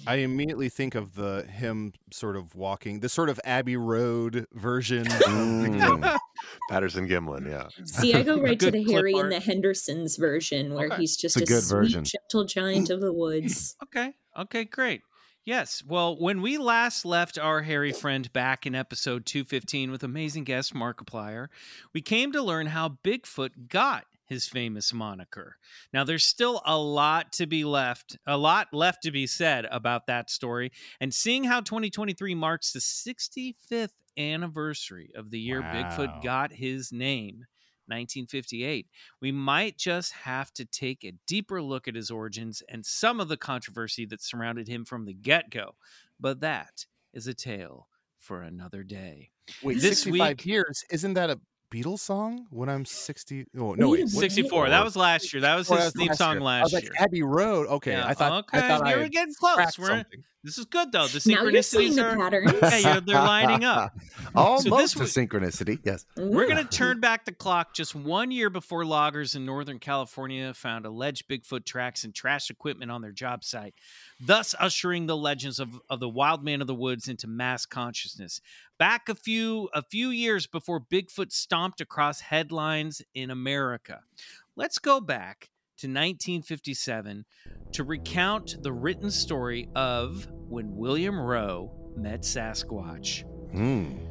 I immediately think of the him sort of walking, the sort of Abbey Road version. Mm. Patterson Gimlin, yeah. See, I go right to the Harry art. and the Hendersons version, where Okay. he's just It's a a, good sweet, version. gentle giant of the woods. Okay. Okay, great. Yes. Well, when we last left our hairy friend back in episode 215 with amazing guest Markiplier, we came to learn how Bigfoot got his famous moniker. Now, there's still a lot to be left, a lot left to be said about that story. And seeing how 2023 marks the 65th anniversary of the year Wow. Bigfoot got his name, 1958, we might just have to take a deeper look at his origins and some of the controversy that surrounded him from the get go. But that is a tale for another day. Wait, This 65 week- years? Isn't that a Beatles song? When I'm 60? Oh no, wait. Wait a what- 64. That was last year. That was his that was theme last song year. I last was like year. Abbey Road. Okay, Yeah, I thought. okay, I thought you're had getting close. We're, something. this is good though. The Now you're seeing the are patterns. yeah, you're, they're lining up. Almost this a synchronicity. Yes. We're going to turn back the clock just one year before loggers in Northern California found alleged Bigfoot tracks and trash equipment on their job site, thus ushering the legends of, of the wild man of the woods into mass consciousness. Back a few a few years before Bigfoot stomped across headlines in America. Let's go back to 1957 to recount the written story of when William Roe met Sasquatch. Mm.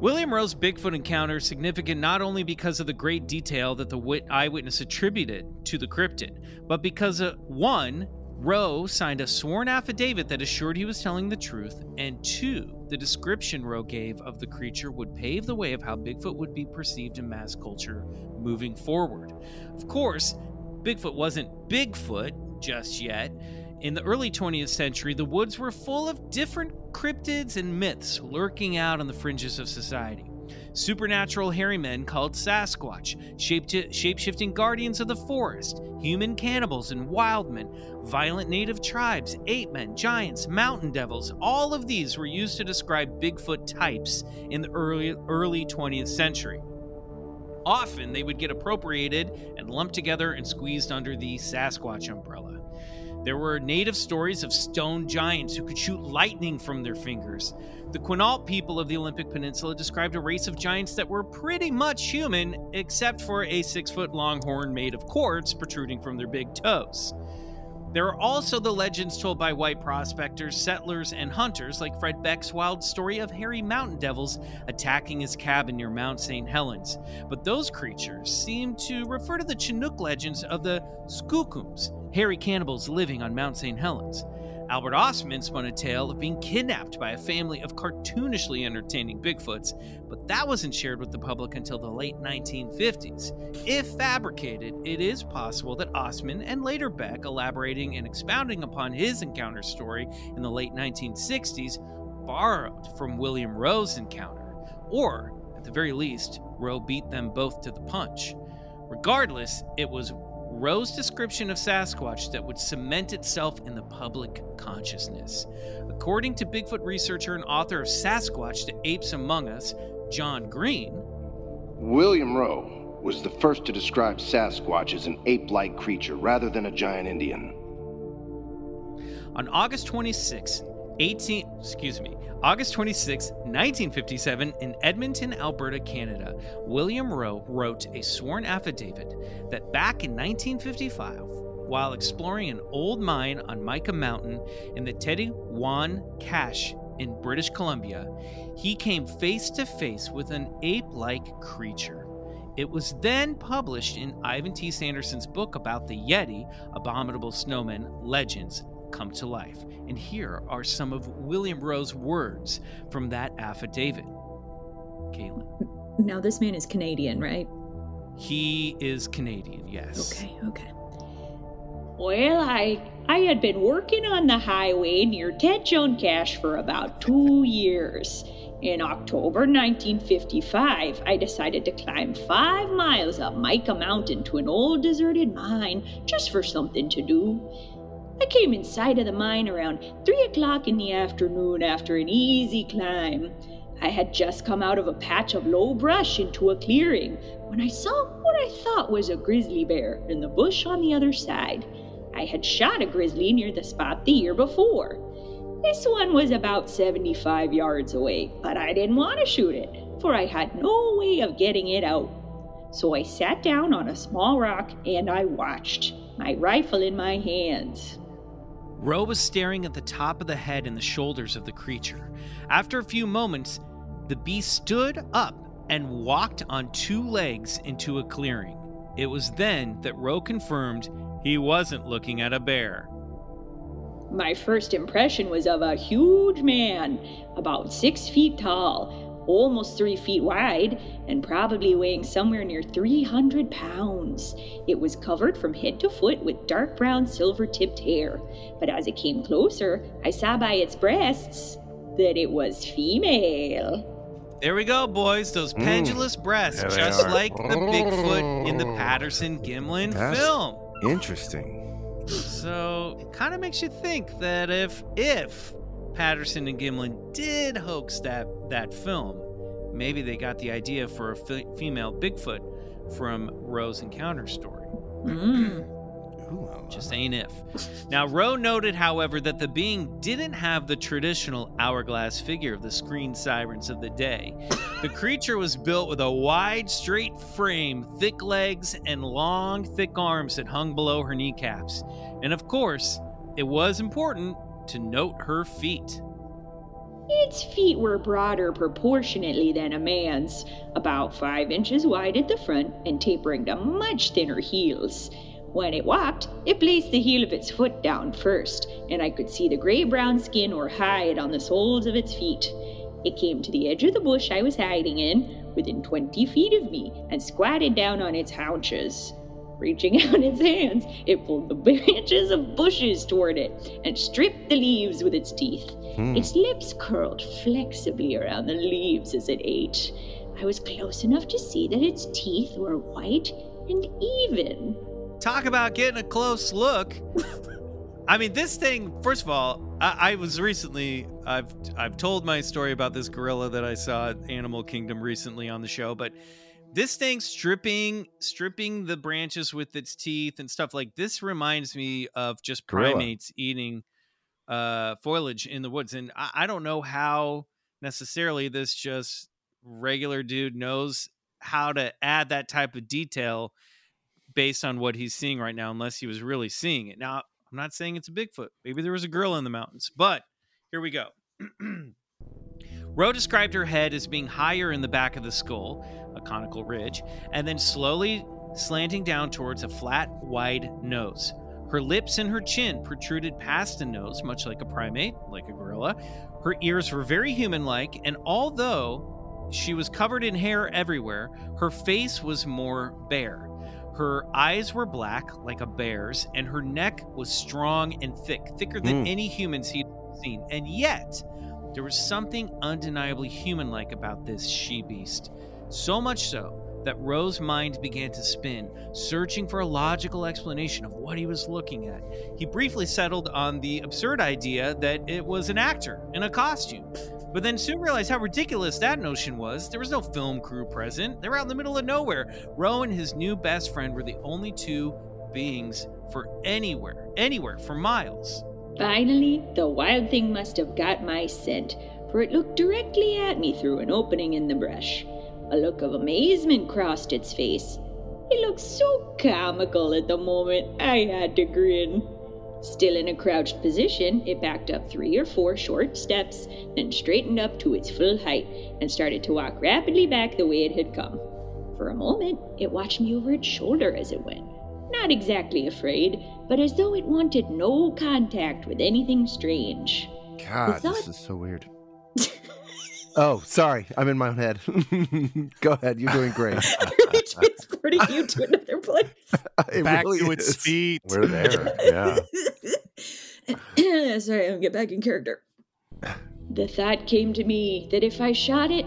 William Roe's Bigfoot encounter is significant not only because of the great detail that the wit- eyewitness attributed to the cryptid, but because, uh, one, Roe signed a sworn affidavit that assured he was telling the truth, and two, the description Roe gave of the creature would pave the way of how Bigfoot would be perceived in mass culture moving forward. Of course, Bigfoot wasn't Bigfoot just yet. In the early 20th century, the woods were full of different cryptids and myths lurking out on the fringes of society. Supernatural hairy men called Sasquatch, shape shifting guardians of the forest, human cannibals and wild men, violent native tribes, ape men, giants, mountain devils, all of these were used to describe Bigfoot types in the early, early 20th century. Often they would get appropriated and lumped together and squeezed under the Sasquatch umbrella. There were native stories of stone giants who could shoot lightning from their fingers. The Quinault people of the Olympic Peninsula described a race of giants that were pretty much human, except for a six foot long horn made of quartz protruding from their big toes. There are also the legends told by white prospectors, settlers, and hunters, like Fred Beck's wild story of hairy mountain devils attacking his cabin near Mount St. Helens. But those creatures seem to refer to the Chinook legends of the Skookums, hairy cannibals living on Mount St. Helens. Albert Ostman spun a tale of being kidnapped by a family of cartoonishly entertaining Bigfoots, but that wasn't shared with the public until the late 1950s. If fabricated, it is possible that Ostman and later Beck, elaborating and expounding upon his encounter story in the late 1960s, borrowed from William Roe's encounter, or, at the very least, Roe beat them both to the punch. Regardless, it was Roe's description of Sasquatch that would cement itself in the public consciousness. According to Bigfoot researcher and author of Sasquatch The Apes Among Us, John Green, William Roe was the first to describe Sasquatch as an ape like creature rather than a giant Indian. on August 26, 18, excuse me, August 26, 1957, in Edmonton, Alberta, Canada, William Roe wrote a sworn affidavit that back in 1955, while exploring an old mine on Mica Mountain in the Tête Jaune Cache in British Columbia, he came face to face with an ape like creature. It was then published in Ivan T. Sanderson's book about the Yeti, Abominable Snowmen Legends Come to Life. And here are some of William Roe's words from that affidavit. Katelyn. Now, this man is Canadian, right? He is Canadian, yes. Okay, okay. Well, I I had been working on the highway near Tête Jaune Cache for about two years. In October 1955, I decided to climb five miles up Mica Mountain to an old deserted mine just for something to do. I came inside of the mine around 3 o'clock in the afternoon after an easy climb. I had just come out of a patch of low brush into a clearing when I saw what I thought was a grizzly bear in the bush on the other side. I had shot a grizzly near the spot the year before. This one was about 75 yards away, but I didn't want to shoot it, for I had no way of getting it out. So I sat down on a small rock and I watched, my rifle in my hands. Roe was staring at the top of the head and the shoulders of the creature. After a few moments, the beast stood up and walked on two legs into a clearing. It was then that Roe confirmed he wasn't looking at a bear. My first impression was of a huge man, about six feet tall, almost three feet wide, and probably weighing somewhere near 300 pounds. It was covered from head to foot with dark brown silver tipped hair, but as it came closer, I saw by its breasts that it was female. There we go, boys. Those hmm. pendulous breasts, Yeah, just are. like the Bigfoot in the Patterson Gimlin That's- film. Interesting. So, kind of makes you think that if if Patterson and Gimlin did hoax that that film, maybe they got the idea for a female Bigfoot from Roe's encounter story. Mm. Ooh la la. Just ain't if. Now, Roe noted, however, that the being didn't have the traditional hourglass figure of the screen sirens of the day. The creature was built with a wide, straight frame, thick legs, and long, thick arms that hung below her kneecaps. And of course, it was important to note her feet. Its feet were broader proportionately than a man's, about five inches wide at the front and tapering to much thinner heels. When it walked, it placed the heel of its foot down first, and I could see the gray brown skin or hide on the soles of its feet. It came to the edge of the bush I was hiding in, within 20 feet of me, and squatted down on its haunches. Reaching out its hands, it pulled the branches of bushes toward it and stripped the leaves with its teeth. Hmm. Its lips curled flexibly around the leaves as it ate. I was close enough to see that its teeth were white and even. Talk about getting a close look. I mean, this thing. First of all, I, I was recently. I've I've told my story about this gorilla that I saw at Animal Kingdom recently on the show, but this thing stripping stripping the branches with its teeth and stuff like this reminds me of just Gorilla. primates eating uh foliage in the woods and I, I don't know how necessarily this just regular dude knows how to add that type of detail based on what he's seeing right now unless he was really seeing it. Now i'm not saying it's a bigfoot. Maybe there was a girl in the mountains but here we go. Roe described her head as being higher in the back of the skull, a conical ridge, and then slowly slanting down towards a flat, wide nose. Her lips and her chin protruded past the nose, much like a primate, like a gorilla. Her ears were very human like, and although she was covered in hair everywhere, her face was more bare. Her eyes were black, like a bear's, and her neck was strong and thick, thicker than Mm. any humans he'd seen. And yet, there was something undeniably human like about this she beast. So much so that Roe's mind began to spin, searching for a logical explanation of what he was looking at. He briefly settled on the absurd idea that it was an actor in a costume, but then soon realized how ridiculous that notion was. There was no film crew present, they were out in the middle of nowhere. Roe and his new best friend were the only two beings for anywhere, anywhere for miles. Finally, the wild thing must have got my scent, for it looked directly at me through an opening in the brush. A look of amazement crossed its face. It looked so comical at the moment, I had to grin. Still in a crouched position, it backed up three or four short steps, then straightened up to its full height and started to walk rapidly back the way it had come. For a moment, it watched me over its shoulder as it went. Not exactly afraid, but as though it wanted no contact with anything strange. God, thought- this is so weird. Oh, sorry. I'm in my own head. Go ahead. You're doing great. transporting you to another place. It Back really to its is. feet. We're there. Yeah. Sorry, I'll get back in character. The thought came to me that if I shot it,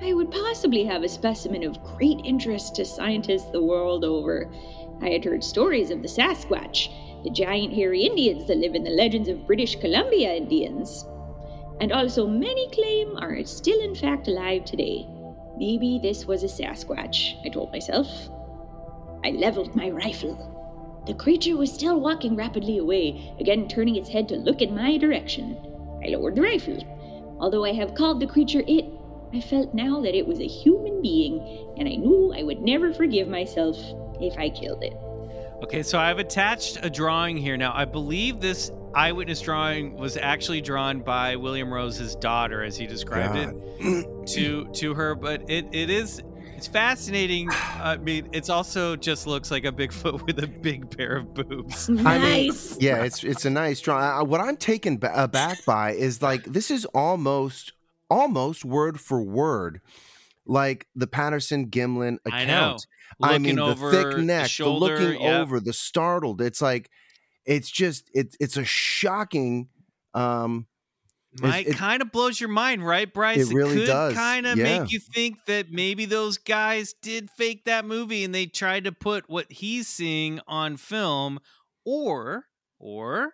I would possibly have a specimen of great interest to scientists the world over. I had heard stories of the Sasquatch, the giant hairy Indians that live in the legends of British Columbia Indians. And also, many claim are still in fact alive today. Maybe this was a Sasquatch, I told myself. I leveled my rifle. The creature was still walking rapidly away, again turning its head to look in my direction. I lowered the rifle. Although I have called the creature it, I felt now that it was a human being, and I knew I would never forgive myself if I killed it. Okay, so I've attached a drawing here. Now, I believe this eyewitness drawing was actually drawn by William Rose's daughter, as he described it to to her. But it, it is it's fascinating. I mean, it's also just looks like a Bigfoot with a big pair of boobs. I mean, Nice. yeah, it's it's a nice drawing. Uh, what I'm taken ba- aback by is like this is almost almost word for word like the Patterson Gimlin I know. account. I, Looking mean, the thick neck, the, shoulder, looking yep. over, the startled. It's like it's just it's it's a shocking. um Might it- kind of blows your mind, right, Bryce? It really could does, kind of yeah. make you think that maybe those guys did fake that movie and they tried to put what he's seeing on film, or or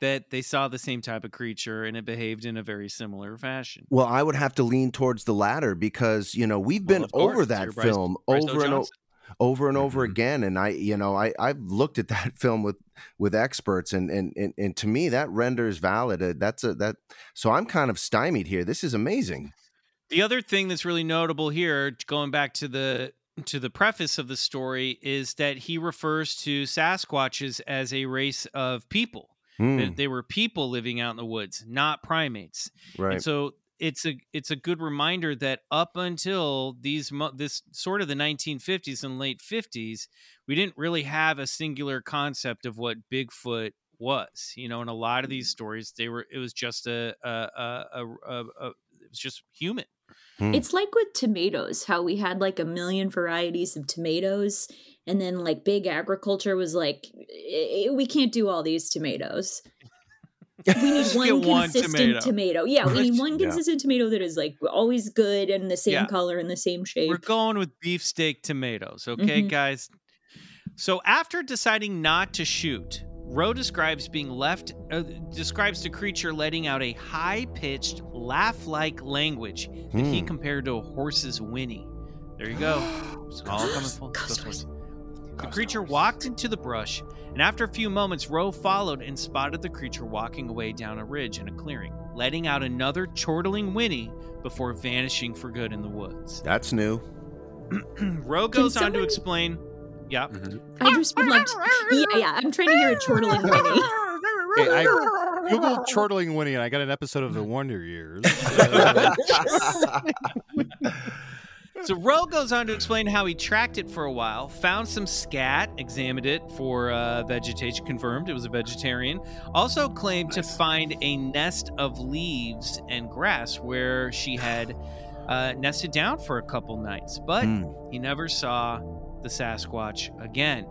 that they saw the same type of creature and it behaved in a very similar fashion. Well, I would have to lean towards the latter because you know we've been course, over that Bryce- film Bryce over and over. Over and over Mhm. again, and I, you know, I I've looked at that film with with experts, and and and, and to me that renders valid. Uh, That's a that. So I'm kind of stymied here. This is amazing. The other thing that's really notable here, going back to the to the preface of the story, is that he refers to Sasquatches as a race of people. Hmm, That they were people living out in the woods, not primates. right. And so it's a it's a good reminder that up until these this sort of the 1950s and late 50s, we didn't really have a singular concept of what Bigfoot was. You know, in a lot of these stories, they were it was just a a a, a, a, a it was just human. Hmm. It's like with tomatoes, how we had like a million varieties of tomatoes, and then like big agriculture was like, "Eh, we can't do all these tomatoes. We need one get one consistent tomato. tomato. Yeah, we need one Yeah. consistent tomato that is like always good and the same Yeah. color and the same shape. We're going with beefsteak tomatoes, okay, Mhm. guys? So after deciding not to shoot, Roe describes being left, uh, describes the creature letting out a high pitched, laugh like language that he Hmm. compared to a horse's whinny. There you go. It's all coming full. The creature walked into the brush, and after a few moments, Roe followed and spotted the creature walking away down a ridge in a clearing, letting out another chortling whinny before vanishing for good in the woods. That's new. Roe goes on to explain. Yeah. Mm-hmm. I just would like, to, yeah, yeah. I'm trying to hear a chortling whinny. Hey, I googled chortling Winnie, and I got an episode of The Wonder Years. So Roe goes on to explain how he tracked it for a while, found some scat, examined it for uh, vegetation, confirmed it was a vegetarian. Also claimed to find a nest of leaves and grass where she had uh, nested down for a couple nights, but Hmm. he never saw the Sasquatch again.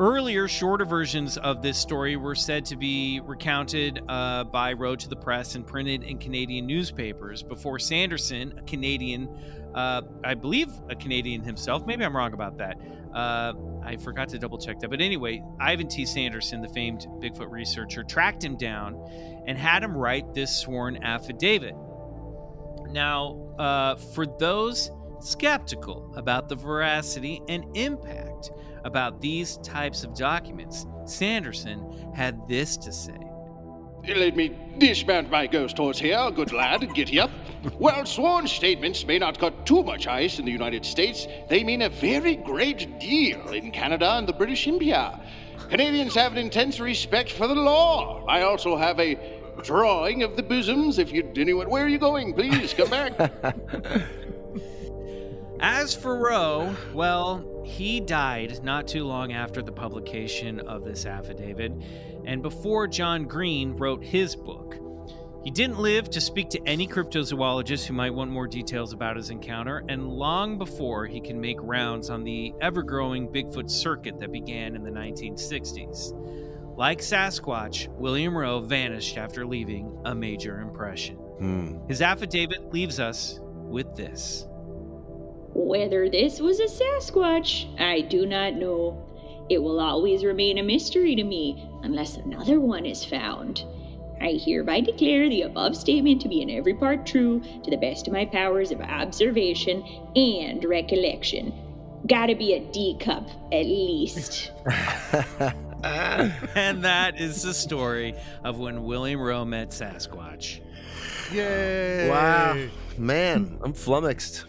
Earlier, shorter versions of this story were said to be recounted uh, by road to the press and printed in Canadian newspapers before Sanderson, a Canadian, uh, I believe a Canadian himself, maybe I'm wrong about that. Uh, I forgot to double check that. But anyway, Ivan T. Sanderson, the famed Bigfoot researcher, tracked him down and had him write this sworn affidavit. Now, uh, for those skeptical about the veracity and impact about these types of documents, Sanderson had this to say. Let me dismount my ghost horse here, good lad. Get up. While sworn statements may not cut too much ice in the United States, they mean a very great deal in Canada and the British Empire. Canadians have an intense respect for the law. I also have a drawing of the bosoms. If you anyone, where are you going? Please come back. As for Roe, well, he died not too long after the publication of this affidavit, and before John Green wrote his book. He didn't live to speak to any cryptozoologist who might want more details about his encounter, and long before he can make rounds on the ever growing Bigfoot circuit that began in the 1960s. Like Sasquatch, William Roe vanished after leaving a major impression. Hmm. His affidavit leaves us with this. Whether this was a Sasquatch, I do not know. It will always remain a mystery to me unless another one is found. I hereby declare the above statement to be in every part true to the best of my powers of observation and recollection. Gotta be a D cup, at least. and that is the story of when William Roe met Sasquatch. Yay! Wow, man, I'm flummoxed.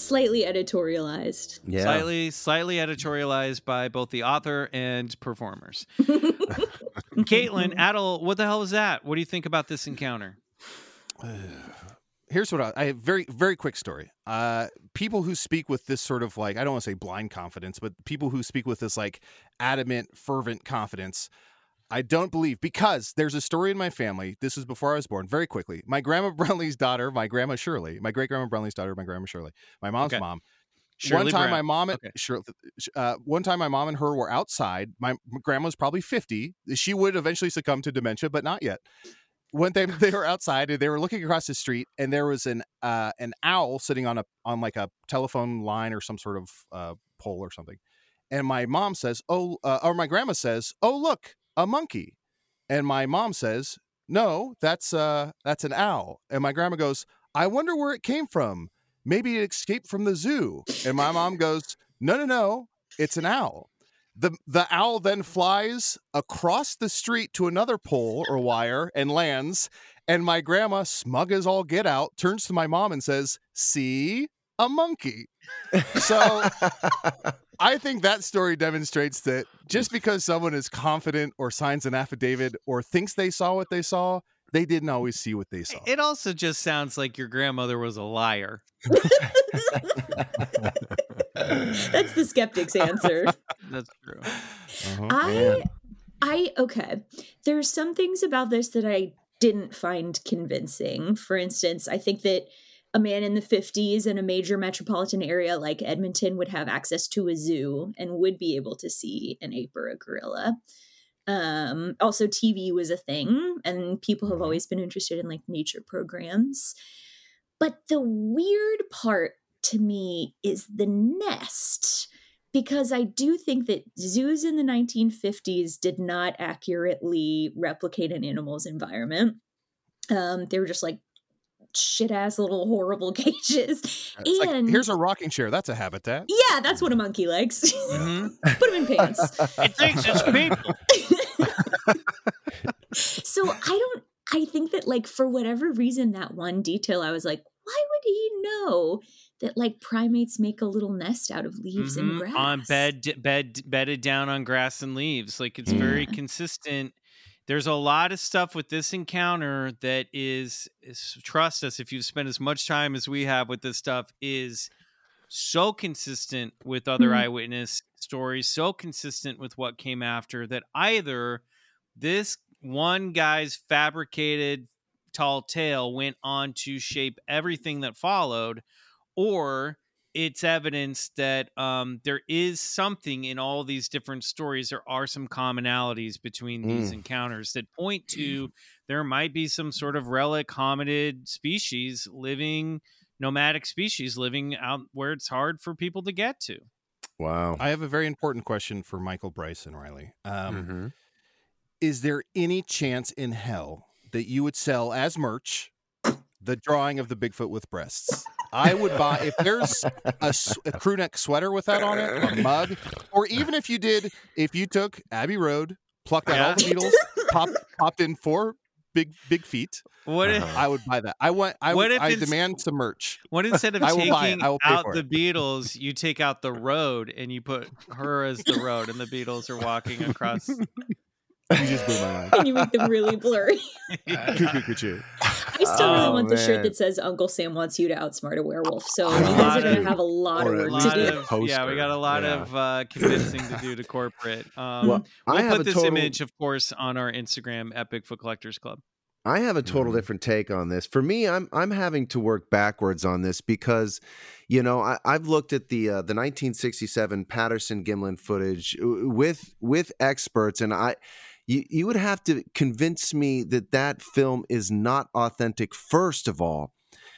Slightly editorialized. Yeah. Slightly, slightly editorialized by both the author and performers. Katelyn, Adal, what the hell was that? What do you think about this encounter? Here's what I, I have very very quick story. Uh, people who speak with this sort of like I don't want to say blind confidence, but people who speak with this like adamant, fervent confidence. I don't believe because there's a story in my family. This was before I was born. Very quickly, my grandma Brownlee's daughter, my grandma Shirley, my great grandma Brownlee's daughter, my grandma Shirley, my mom's Okay. mom. one Shirley time, my mom and Okay. Shir- uh, one time my mom and her were outside. My grandma's probably fifty. She would eventually succumb to dementia, but not yet. When time they were outside and they were looking across the street, and there was an uh, an owl sitting on a on like a telephone line or some sort of uh, pole or something. And my mom says, "Oh," uh, or my grandma says, "Oh, look, a monkey." And my mom says, "No, that's uh that's an owl." And my grandma goes, "I wonder where it came from. Maybe it escaped from the zoo." And my mom goes, "No, no, no, it's an owl." The the owl then flies across the street to another pole or wire and lands. And my grandma, smug as all get out, turns to my mom and says, "See, a monkey." So I think that story demonstrates that just because someone is confident or signs an affidavit or thinks they saw what they saw, they didn't always see what they saw. It also just sounds like your grandmother was a liar. That's the skeptic's answer. That's true. Uh-huh. I I okay. There's some things about this that I didn't find convincing. For instance, I think that a man in the 50s in a major metropolitan area like Edmonton would have access to a zoo and would be able to see an ape or a gorilla. Um, also, TV was a thing, and people have always been interested in like nature programs. But the weird part to me is the nest because I do think that zoos in the 1950s did not accurately replicate an animal's environment. Um, they were just like shit ass little horrible cages. It's like, and here's a rocking chair. That's a habitat. yeah, that's what a monkey likes. Mhm. Put him in pants. It thinks it's people. so I don't. I think that like for whatever reason, that one detail, I was like, why would he know that like primates make a little nest out of leaves and Mhm. grass on bed bed bedded down on grass and leaves like it's very consistent there's a lot of stuff with this encounter that is, is trust us if you've spent as much time as we have with this stuff is so consistent with other Mhm. eyewitness stories so consistent with what came after that either this one guy's fabricated tall tale went on to shape everything that followed or it's evidence that um, there is something in all these different stories. There are some commonalities between these Mm. encounters that point to there might be some sort of relic hominid species living, nomadic species living out where it's hard for people to get to. Wow. I have a very important question for Michael Bryce and Riley. Um, Mhm. Is there any chance in hell that you would sell as merch the drawing of the Bigfoot with breasts? I would buy if there's a crew neck sweater with that on it, a mug, or even if you did, if you took Abbey Road, plucked out all the Yeah. needles, popped popped in four big big feet. What if I would buy that. I want. I What if I demand some merch. what instead of I will buy it. taking out the it. Beatles, you take out the road and you put her as the road, and the Beatles are walking across. You just blew my mind. and you make them really blurry. Cuckoo-cuckoo. I still really Oh, want the shirt that says Uncle Sam wants you to outsmart a werewolf. So A you guys lot are going to have a lot of at work A least to lot do. of yeah, we got a lot yeah. of uh, convincing to do to corporate. Um, Well, I we'll have put this total- image, of course, on our Instagram at Bigfoot Collectors Club. I have a total Mhm. different take on this. For me, I'm I'm having to work backwards on this because, you know, I, I've looked at the uh, the 1967 Patterson Gimlin footage uh, with with experts, and I. You, you would have to convince me that that film is not authentic, first of all.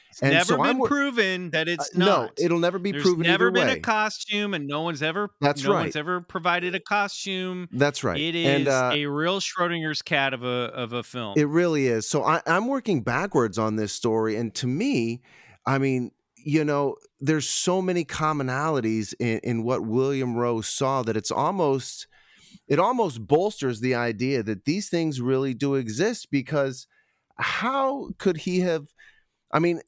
It's And never so I'm been proven that Uh, it's no, not. it'll never be There's proven never been way. a costume, and no one's ever. That's no right. one's ever provided a costume. That's right. It is and, uh, a real Schrodinger's cat of a of a film. It really is. So I, I'm working backwards on this story. And to me, I mean, you know, there's so many commonalities in, in what William Roe saw that it's almost it almost bolsters the idea that these things really do exist because how could he have I mean,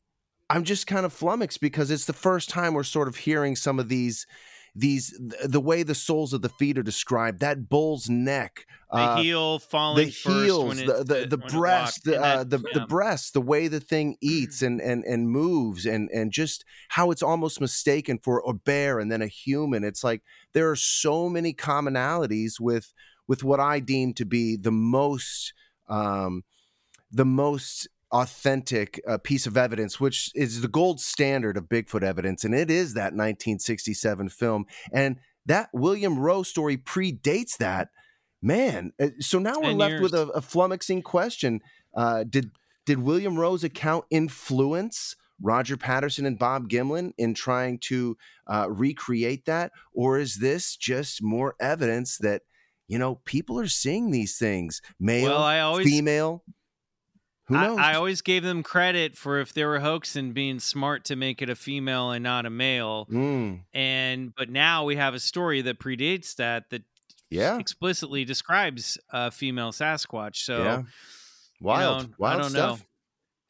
I'm just kind of flummoxed because it's the first time we're sort of hearing some of these these the way the soles of the feet are described that bull's neck the uh, heel falling the heels, when the the, the breast, the, uh, the the breast, the way the thing eats and and and moves, and and just how it's almost mistaken for a bear and then a human. It's like there are so many commonalities with with what I deem to be the most um, the most authentic uh, piece of evidence, which is the gold standard of Bigfoot evidence, and it is that 1967 film. And that William Roe story predates that. Man, uh, so now we're 10 left with a, a flummoxing question: uh, Did did William Roe's account influence Roger Patterson and Bob Gimlin in trying to uh, recreate that, or is this just more evidence that you know people are seeing these things, male, Well, I always female? Who knows? I, I always gave them credit for if they were hoaxing being smart to make it a female and not a male. Mm, And but now we have a story that predates that that yeah, explicitly describes a female Sasquatch. So yeah. you Wild, know, wild I don't stuff. know.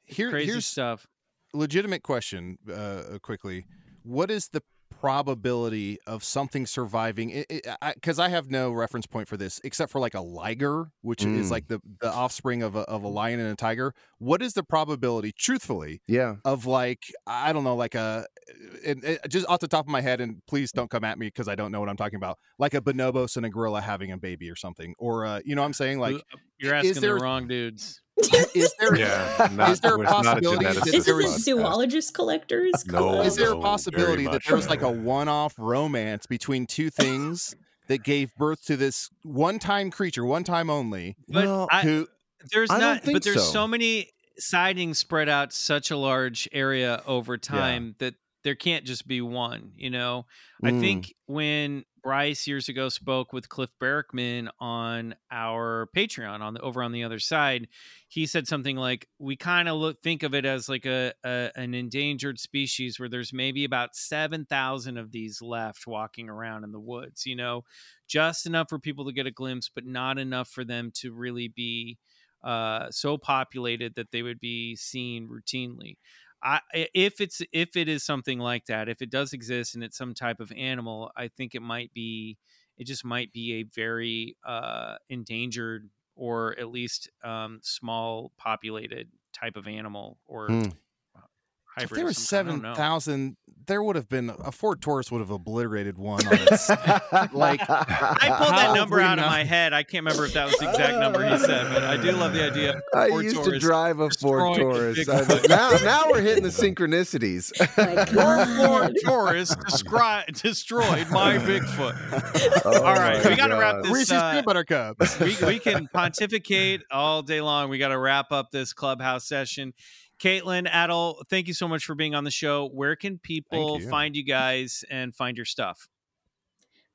Here, Crazy here's stuff. legitimate question uh, quickly what is the probability of something surviving because I, have no reference point for this except for like a liger which is Mm. like the, the offspring of a, of a lion and a tiger what is the probability truthfully Yeah, of like i don't know like a and, and just off the top of my head and please don't come at me because i don't know what i'm talking about like a bonobos and a gorilla having a baby or something or uh, you know what i'm saying like You're is asking there- the wrong dudes. Is there Yeah, not, Is there a we're not possibility that geneticist This was- a podcast. zoologist collectors No. is there no, a possibility that there was like a one-off romance between two things that gave birth to this one-time creature one time only But Well, I, there's I don't but there's so. so. many sightings spread out such a large area over time that there can't just be one you know i Mm. think when bryce years ago spoke with cliff Barackman on our patreon on the over on the other side he said something like we kind of look think of it as like a, a an endangered species where there's maybe about 7000 of these left walking around in the woods you know just enough for people to get a glimpse but not enough for them to really be uh, so populated that they would be seen routinely. If it's if it is something like that, if it does exist and it's some type of animal, I think it might be it just might be a very uh, endangered or at least um, small populated type of animal or Hmm. if there of was some kind, I don't know. 7000 there would have been a ford taurus would have obliterated one on its like I pulled that number out of my head. I can't remember if that was the exact number he said, but I do love the idea. Of I Ford used to Taurus drive a Ford destroying a Taurus. Now, now we're hitting the synchronicities. Your Ford Taurus descri- destroyed my Bigfoot. Oh All right, my we got to wrap this. reese's uh, peanut butter cups we, we can pontificate all day long. We got to wrap up this clubhouse session. Katelyn, Adal, thank you so much for being on the show. Where can people you. find you guys and find your stuff?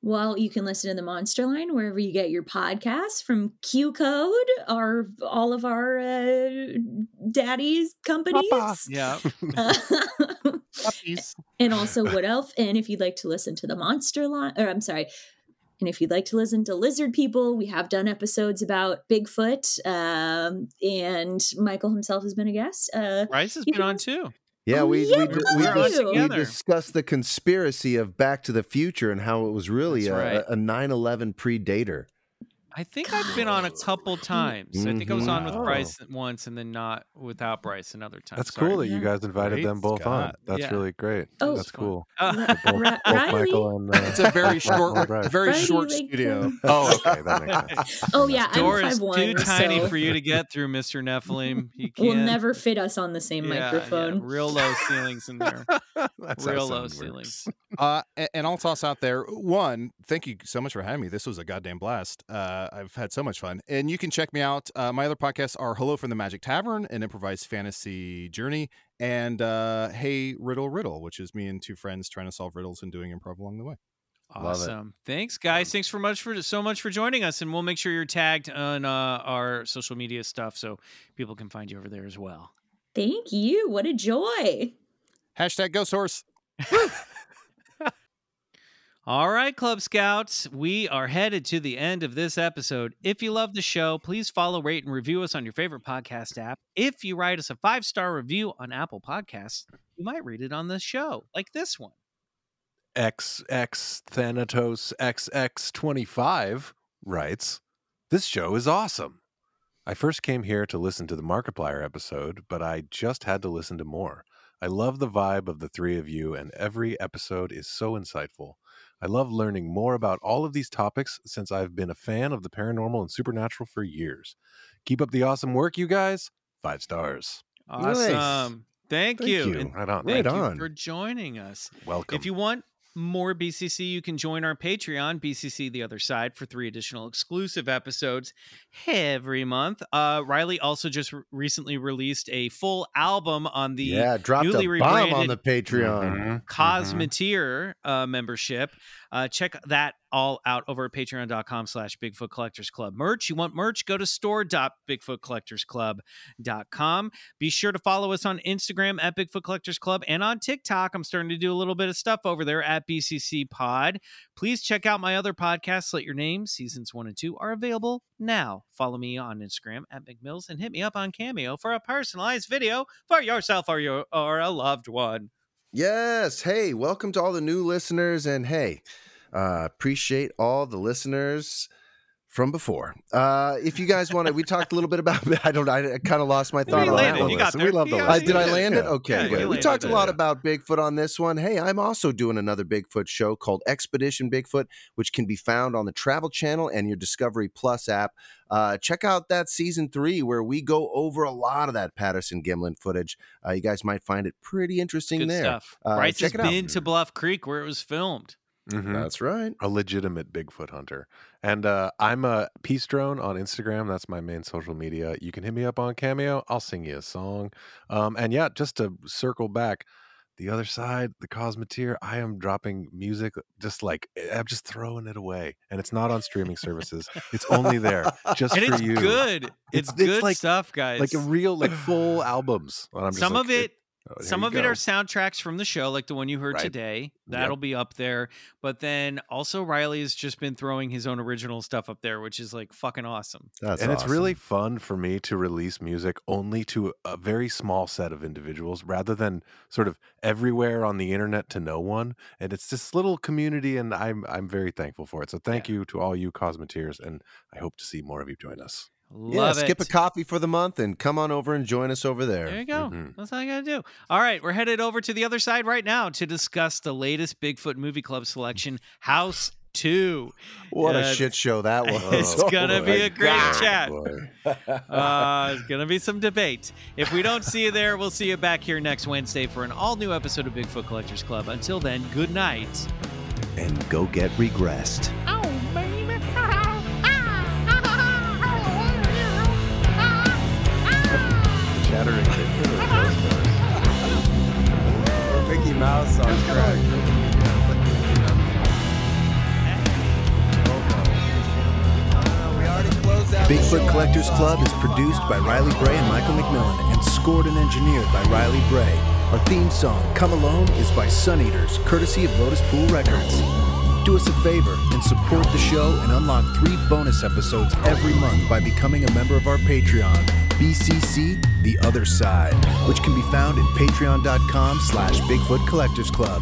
Well, you can listen to the Monster Line wherever you get your podcasts from Q Code, our all of our uh, daddies companies. Papa. Yeah. Puppies. and also what else? And if you'd like to listen to the Monster Line, or I'm sorry, And if you'd like to listen to lizard people, we have done episodes about Bigfoot, um, and Michael himself has been a guest. Uh, Bryce has been can- on too. Yeah, Oh, we yeah, we, look di- at we, We're on dis- you. we discussed the conspiracy of Back to the Future and how it was really That's a, right. a 9/11 predator. I think I've been on a couple times. I think I was on with Mhm. Bryce once and then not without Bryce another time. That's Sorry. cool that you guys invited Great, them both on. That's Yeah. really great. Oh. That's cool. Uh, Both, both Michael and uh, It's a very short, very Riley, short like, studio. Oh, okay, that makes sense. Oh yeah, I'm door is five one. too tiny so for you to get through, Mr. Nephilim. You can't. will never fit us on the same Yeah, yeah, microphone. real low ceilings in there. That's real low ceilings. Works. Uh, a- and I'll toss out there one. Thank you so much for having me. This was a goddamn blast. Uh, I've had so much fun. And you can check me out. Uh, my other podcasts are Hello from the Magic Tavern, an improvised fantasy journey, and uh, Hey Riddle Riddle, which is me and two friends trying to solve riddles and doing improv along the way. Awesome. Thanks, guys. Thanks for much for so much for joining us, and we'll make sure you're tagged on uh, our social media stuff so people can find you over there as well. Thank you. What a joy. Hashtag Ghost Horse. All right, Club Scouts, we are headed to the end of this episode. If you love the show, please follow, rate, and review us on your favorite podcast app. If you write us a five star review on Apple Podcasts, you might read it on the show, like this one. XX Thanatos XX25 writes, This show is awesome. I first came here to listen to the Markiplier episode, but I just had to listen to more. I love the vibe of the three of you, and every episode is so insightful. I love learning more about all of these topics since I've been a fan of the paranormal and supernatural for years. Keep up the awesome work, you guys. Five stars. Nice. Awesome. Thank, Thank you. you. Right on. thank Right you on. for joining us. Welcome. If you want more BCC, you can join our Patreon, BCC The Other Side, for three additional exclusive episodes every month. Uh, Riley also just re- recently released a full album on the yeah, dropped newly a bomb on the Patreon. Mhm, mhm. Cosmeteer uh, membership. Uh, check that all out over at patreon.com slash Bigfoot Collectors Club. Merch, you want merch? Go to store.bigfootcollectorsclub.com. Be sure to follow us on Instagram at Bigfoot Collectors Club and on TikTok. I'm starting to do a little bit of stuff over there at BCC Pod. Please check out my other podcasts, Let Your Name, seasons one and two are available now. Follow me on Instagram at McMills and hit me up on Cameo for a personalized video for yourself or, your, or a loved one. Yes. Hey, welcome to all the new listeners. And hey, uh, appreciate all the listeners from before. Uh, if you guys want to, we talked a little bit about, I don't, I, kind of lost my thought We on that landed. You got there. we love the got Uh, did I land it? Okay, Yeah. We talked a it. lot about Bigfoot on this one. Hey, I'm also doing another Bigfoot show called Expedition Bigfoot, which can be found on the Travel Channel and your Discovery Plus app. Uh, check out that season three where we go over a lot of that Patterson Gimlin footage. Uh, you guys might find it pretty interesting Good there. stuff. Uh, Bryce has check it out. been to Bluff Creek where it was filmed. Mhm. That's right. a legitimate Bigfoot hunter. And uh, I'm a peace drone on Instagram. That's my main social media. You can hit me up on Cameo. I'll sing you a song. Um, and yeah, just to circle back, the other side, the Cosmeteer, I am dropping music just like eh, I'm just throwing it away. And it's not on streaming services. It's only there just and for it's you. good. It's, It's- it's good like- stuff, guys. Like a real, like full albums. And I'm just some like, of it, oh, some you of it are soundtracks from the show, like the one you heard Right. today. That'll be up there. But then also Riley has just been throwing his own original stuff up there, which is like fucking awesome. That's and it's really fun for me to release music only to a very small set of individuals rather than sort of everywhere on the internet to no one and it's this little community and i'm i'm very thankful for it so thank you to all you cosmeteers and i hope to see more of you join us yeah, Love skip it. a coffee for the month and come on over and join us over there. There you go. Mhm. That's all you gotta do. All right, we're headed over to the other side right now to discuss the latest Bigfoot movie club selection, House Two. What Uh, a shit show that was. It's gonna be a great God. chat. Uh, it's gonna be some debate. If we don't see you there, we'll see you back here next Wednesday for an all-new episode of Bigfoot Collectors Club. Until then, good night. And go get regressed. chattering Bigfoot or Mickey Mouse on track. Bigfoot Collectors Club is produced by Riley Bray and Michael McMillan and scored and engineered by Riley Bray. Our theme song, Come Alone, is by Suneaters, courtesy of Lotus Pool Records. Do us a favor and support the show and unlock three bonus episodes every month by becoming a member of our Patreon, BCC The Other Side, which can be found at patreon.com slash Bigfoot Collectors Club.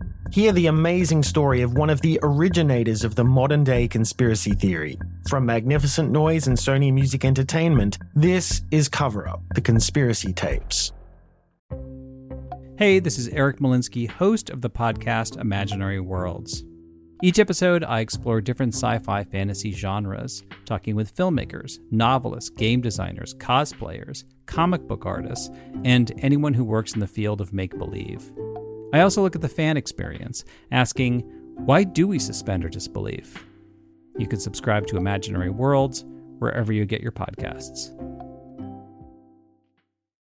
Hear the amazing story of one of the originators of the modern day conspiracy theory. From Magnificent Noise and Sony Music Entertainment, this is Cover Up The Conspiracy Tapes. Hey, this is Eric Molinsky, host of the podcast Imaginary Worlds. Each episode, I explore different sci fi fantasy genres, talking with filmmakers, novelists, game designers, cosplayers, comic book artists, and anyone who works in the field of make believe. I also look at the fan experience, asking, why do we suspend our disbelief? You can subscribe to Imaginary Worlds wherever you get your podcasts.